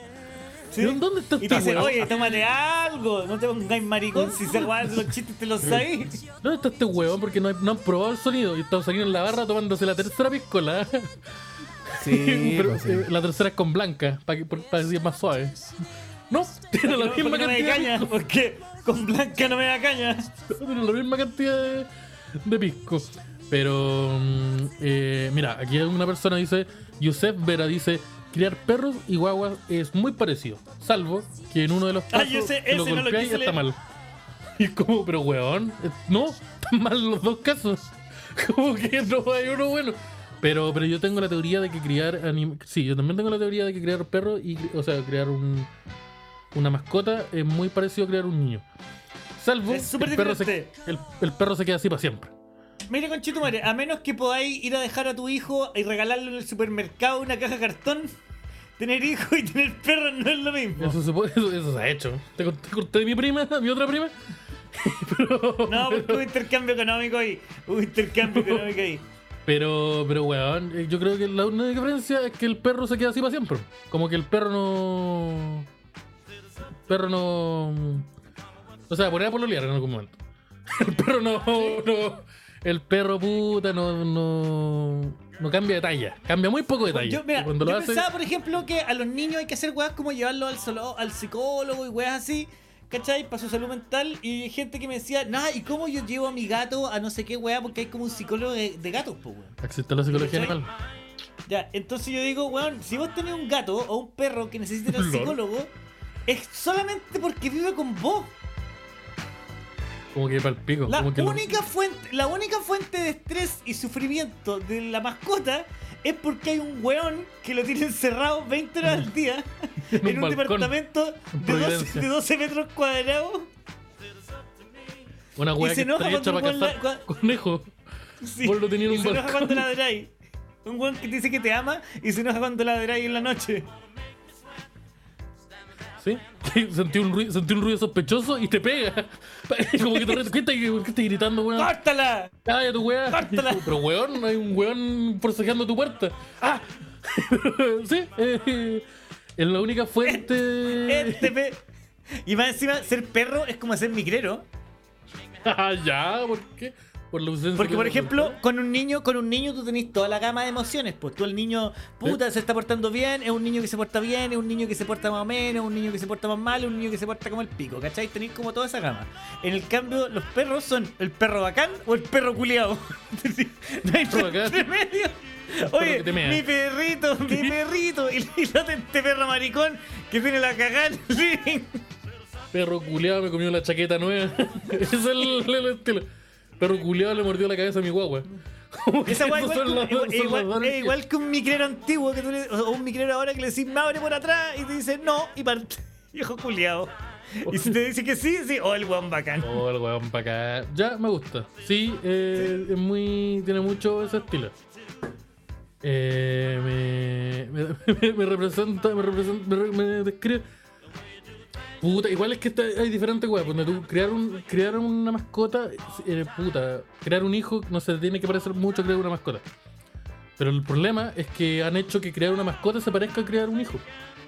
¿Sí? ¿Dónde está Y te dice, oye, tómate algo. No te pongáis maricón si se guardan los chistes te los sabéis. ¿Dónde está este huevón? Porque no, hay- no han probado el sonido. Y está Osarino en la barra tomándose la tercera piscola. Sí, Pero pues, sí. eh, la tercera es con blanca, para que, para que sea más suave. No, tiene la misma no me da cantidad. caña. Porque con Blanca no me da caña. Tiene la misma cantidad de, de pisco. Pero, mm, eh, mira, aquí una persona dice, Yusef Vera dice, criar perros y guaguas es muy parecido, salvo que en uno de los casos lo ese no lo está mal. Y es como, pero weón, eh, no, están mal los dos casos. Como que no hay uno bueno. Pero, pero yo tengo la teoría de que criar anim- Sí, yo también tengo la teoría de que criar perros y, o sea, crear un, una mascota es muy parecido a crear un niño. Salvo Es el perro, se, el, el perro se queda así para siempre. Mire, conchetumare, a menos que podáis ir a dejar a tu hijo y regalarle en el supermercado una caja de cartón, tener hijo y tener perro no es lo mismo. Eso se, puede- eso, eso se ha hecho. Te de mi prima, mi otra prima. pero, No, porque hubo intercambio económico ahí. Hubo intercambio económico ahí. Pero, pero, weón, eh, yo creo que la única diferencia es que el perro se queda así para siempre. Como que el perro no. El perro no. O sea, poner a pololear en algún momento. El perro no. no el perro puta no, no. No cambia de talla. Cambia muy poco de talla. Yo, mira, cuando yo lo hace. pensaba, por ejemplo, que a los niños hay que hacer weas como llevarlos al, solo, al psicólogo y weas así, ¿cachai? Para su salud mental. Y gente que me decía, nada, ¿y cómo yo llevo a mi gato a no sé qué wea? Porque hay como un psicólogo de, de gatos, pues, weón. Existe la psicología ¿Cachai? animal. Ya, entonces yo digo, weón, si vos tenés un gato o un perro que necesita Lol. psicólogo, es solamente porque vive con vos. Como que para el pico. La como que lo- única, fuente, la única fuente de estrés y sufrimiento de la mascota es porque hay un weón que lo tiene encerrado 20 horas al día En un en un balcón, departamento en de 12, Providencia. de 12 metros cuadrados. Una weá Y que se enoja está hecha cuando para cazar la- conejos. Sí. Vos lo tenías en y un se enoja balcón. cuando ladráis. Un weón que te dice que te ama y se enoja cuando ladráis en la noche. ¿Sí? Sentí un, ruido, sentí un ruido sospechoso y te pega. Como que te reto. ¿Qué estás gritando, weón? ¡Córtala! ¡Cállate, tu weá! ¡Córtala! Pero weón, hay un weón forcejeando tu puerta. ¡Ah! sí, eh, es la única fuente. Este pe... Y más encima, ser perro es como ser migrero. Ah, ya, ¿por qué? Por la ausencia Porque, por ejemplo, con un niño, con un niño tú tenés toda la gama de emociones. Pues tú el niño, puta, se está portando bien, es un niño que se porta bien, es un niño que se porta más o menos, es un niño que se porta más mal, es un niño que se porta como el pico, ¿cachai? Tenéis como toda esa gama. En el cambio, los perros son el perro bacán o el perro culiao. no hay entre medio. Oye, mi perrito, mi perrito. Y, y este perro maricón que tiene la cagada. Perro culeado me comió la chaqueta nueva. Ese es el, el estilo. Perro culeado le mordió la cabeza a mi guagua. Esa weá esos igual, igual, igual- es que un micrero antiguo que tú le- o un micrero ahora que le decís me abre por atrás y te dice no y parte. Viejo culiao. Y si te dice que sí, sí, oh el guan bacán. Oh, el weón acá. Ya, me gusta. Sí, eh, es muy. Tiene mucho ese estilo. Eh, me, me, me representa, me representa, me, me describe. Puta, igual es que hay diferentes weas. Crear, un, crear una mascota, eh, puta, crear un hijo no se tiene que parecer mucho a crear una mascota. Pero el problema es que han hecho que crear una mascota se parezca a crear un hijo.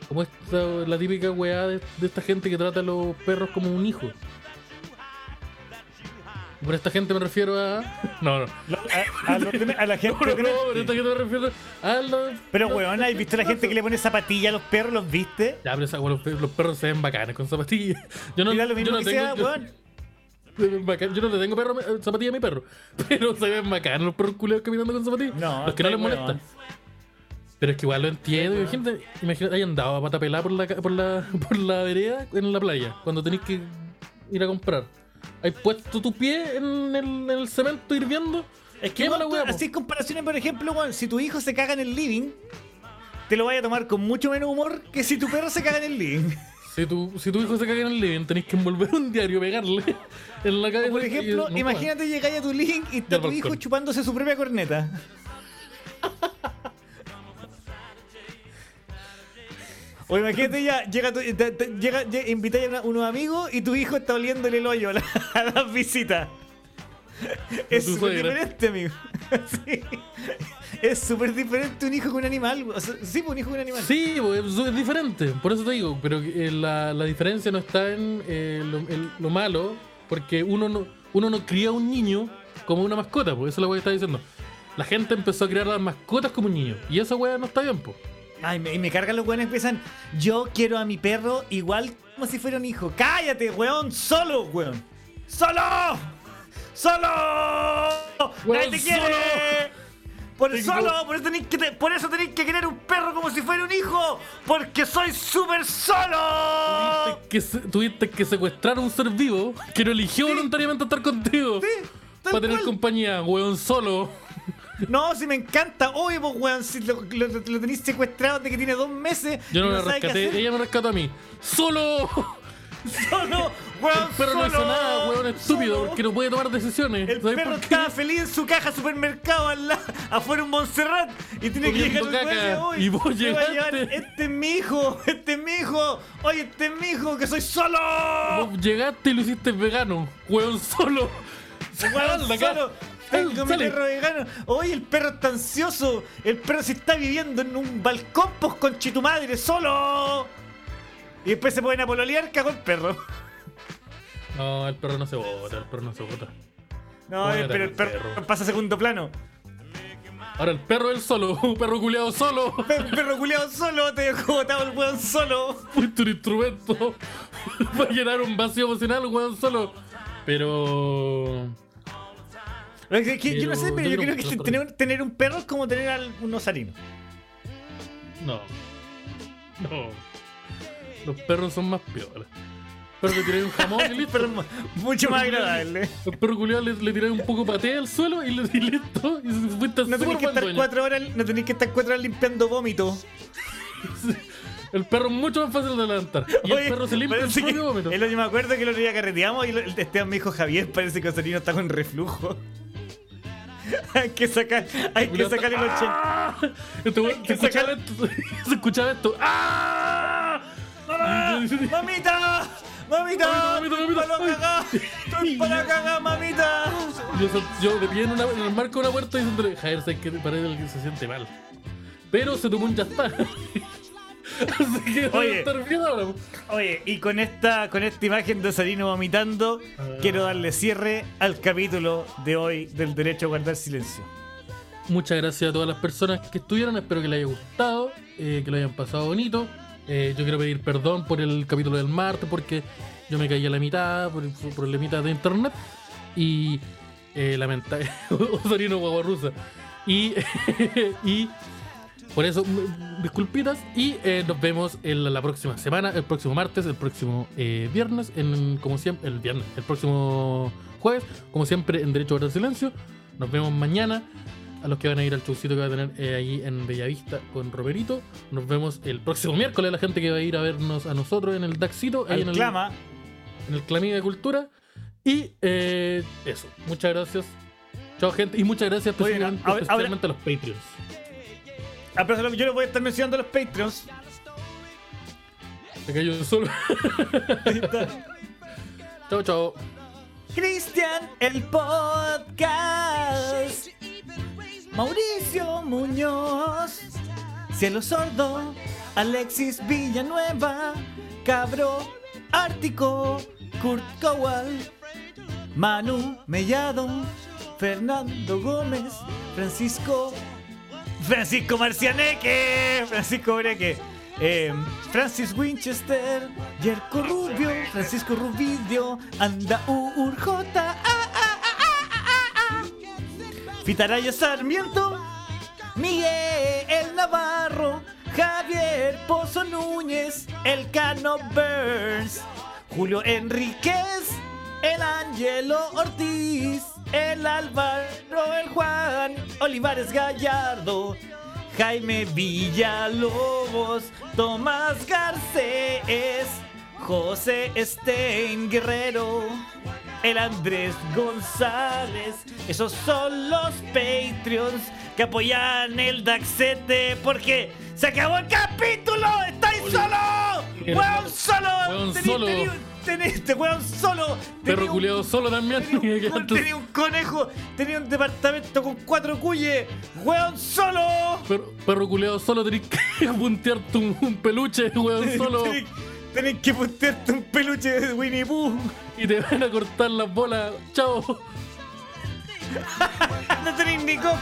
Como esta, la típica weá de esta gente que trata a los perros como un hijo. Por esta gente me refiero a. No, no. A, a a la gente No, no, que no, por esta gente me refiero a los. Pero weón, ¿has visto la gente que le pone zapatilla a los perros? ¿Los viste? Ya, pero esa, weá, los, pe- los perros se ven bacanes con zapatillas. Yo no, Mira lo yo mismo no que tengo, sea, yo- weón. Yo no le tengo perro, eh, zapatilla a mi perro. Pero se ven bacanes los perros culeados caminando con zapatillas. No, los que no les weón. Pero es que igual lo entiendo. Imagínate, imagínate, hay andado a pata pelada por la, por, la, por la vereda en la playa. Cuando tenés que ir a comprar. ¿Has puesto tu pie en el, en el cemento hirviendo? Es que tú- así comparaciones, por ejemplo, si tu hijo se caga en el living, te lo vaya a tomar con mucho menos humor que si tu perro se caga en el living. Si tu, si tu hijo se caga en el living, tenés que envolver un diario, pegarle en la cabeza. Por y- ejemplo, no, imagínate llegar a tu living y está tu hijo chupándose su propia corneta. O imagínate ya, llega, tu, te- te- llega, lle- invitáis a unos amigos y tu hijo está oliéndole el hoyo a, la- a las visitas. Es súper diferente, amigo. Sí. Es súper diferente un hijo con un animal. O sea, sí, pues, un hijo con un animal. Sí, pues, es, diferente, por eso te digo, pero eh, la, la diferencia no está en eh, lo, el- lo malo, porque uno no, uno no cría a un niño como una mascota, pues eso es lo que está diciendo. La gente empezó a criar las mascotas como un niño, y esa weá no está bien, pues. Ay, me, y me cargan los weones empiezan. Yo quiero a mi perro igual como si fuera un hijo. ¡Cállate, weón! ¡Solo, weón! ¡Solo! ¡Solo! Weón, ¡Nadie te quiere! solo. Por Tengo- solo, por eso, tenéis que por eso tenéis que querer un perro como si fuera un hijo. Porque soy súper solo. Que se- tuviste que secuestrar a un ser vivo que no eligió voluntariamente estar contigo. Sí, para tener compañía, weón, solo. No, si me encanta. Oye, pues, weón, si lo, lo, lo tenéis secuestrado de que tiene dos meses. Yo no y la rescaté, ella me rescató a mí. ¡Solo! Solo, weón, Pero no solo, hizo nada, weón, estúpido, solo. porque no puede tomar decisiones. El ¿Sabes perro estaba feliz en su caja supermercado al lado, afuera en Montserrat y tiene que llegar caca, "Oye, y vos llegaste". Este es mi hijo, este es mi hijo. Oye, este es mi hijo, que soy solo. Vos llegaste y lo hiciste vegano, weón, solo. Weón, solo. Tengo mi perro vegano. Oye, el perro está ansioso. El perro se está viviendo en un balcón, pues con tu madre, solo. Y después se pueden a pololear, cagó el perro. No, el perro no se bota, el perro no se bota. No, pero el perro, perro. pasa a segundo plano. Ahora el perro es solo, un perro culeado solo. El perro culiado solo, te dejó botado el weón solo. Fuiste un instrumento para llenar un vacío emocional, weón, solo. Pero. Que- que yo no sé, pero yo creo que tener, tener un perro es como tener al- un osarino. No. No. Los perros son más piolas. Pero le tiré un jamón y listo. Pero mucho más agradable. El perro culiado le, le un poco paté al suelo y le y listo. Y se fuiste No tenéis que estar cuatro horas, no tenéis que estar cuatro horas limpiando vómito. El perro es mucho más fácil de levantar. Y Oye, el perro se limpia el propio vómito. el otro- me acuerdo que el otro día carreteamos y el Esteban me dijo, Javier, parece que Osorino está con reflujo. Hay que sacar, hay que. ¡Ah! Este weón, que se, escuchaba sacar- esto, se escuchaba esto. ¡Ah! ¡Mamá! ¡Mamita! ¡Mamita! Mamita, mamita, ¡Para mamita. ¡Estoy para cagar, mamita! Yo, yo de pie en, una- en el marco de una puerta diciéndole, Javier, sé que parece que se siente mal. Pero se tomó un ya está. Así que debe Oye. estar bien ahora. Oye, y con esta, con esta imagen de Osorino vomitando, quiero darle cierre al capítulo de hoy del derecho a guardar silencio. Muchas gracias a todas las personas que estuvieron. Espero que les haya gustado, eh, que lo hayan pasado bonito. Eh, yo quiero pedir perdón por el capítulo del martes porque yo me caí a la mitad por, por problemitas de internet. Y eh, lamenta Osorino guaguarrusa. Y, y por eso, disculpitas. Y eh, nos vemos en la próxima semana, el próximo martes, el próximo eh, viernes, en, como siempre, el viernes, el próximo jueves, como siempre, en Derecho a Guardar Silencio. Nos vemos mañana. A los que van a ir al showcito que va a tener eh, ahí en Bellavista con Roberito. Nos vemos el próximo miércoles. La gente que va a ir a vernos a nosotros en el Daxito. Ahí en Al el, clama, en el Clamí de Cultura. Y eh, eso. Muchas gracias. Chao, gente. Y muchas gracias especialmente, ahora- especialmente a los Patreons. Ah, yo les voy a estar mencionando a los Patreons. Me cayó solo. Chao, chao. Cristian, el podcast. Mauricio Muñoz. Cielo Sordo. Alexis Villanueva. Cabro Ártico. Kurt Kowal. Manu Mellado. Fernando Gómez. Francisco. Francisco Marcianeque. Francisco Breque. Eh, Francis Winchester, Jerko Rubio, Francisco Rubidio, Anda Urjota, ah, ah, ah. Fitaraya Sarmiento, Miguel Navarro, Javier Pozo Núñez, El Cano Burns, Julio Enríquez, El Angelo Ortiz, El Álvaro, El Juan, Olivares Gallardo, Jaime Villalobos, Tomás Garcés, José Stein Guerrero, el Andrés González. Esos son los Patreons que apoyan el Daxete porque se acabó el capítulo. ¡Estáis solo! ¡Weón solo! Tení- solo. Este weón solo. Perro Tenía un- culiado solo también. Tenía un, tenía un conejo, tenía un departamento con cuatro cuyes. ¡Weón solo! Perro, perro culeado solo tenés que puntearte un, un peluche, weón, solo. Tenés, tenés que puntearte un peluche de Winnie Pooh. Y te van a cortar las bolas. Chao. No tenés ni coco.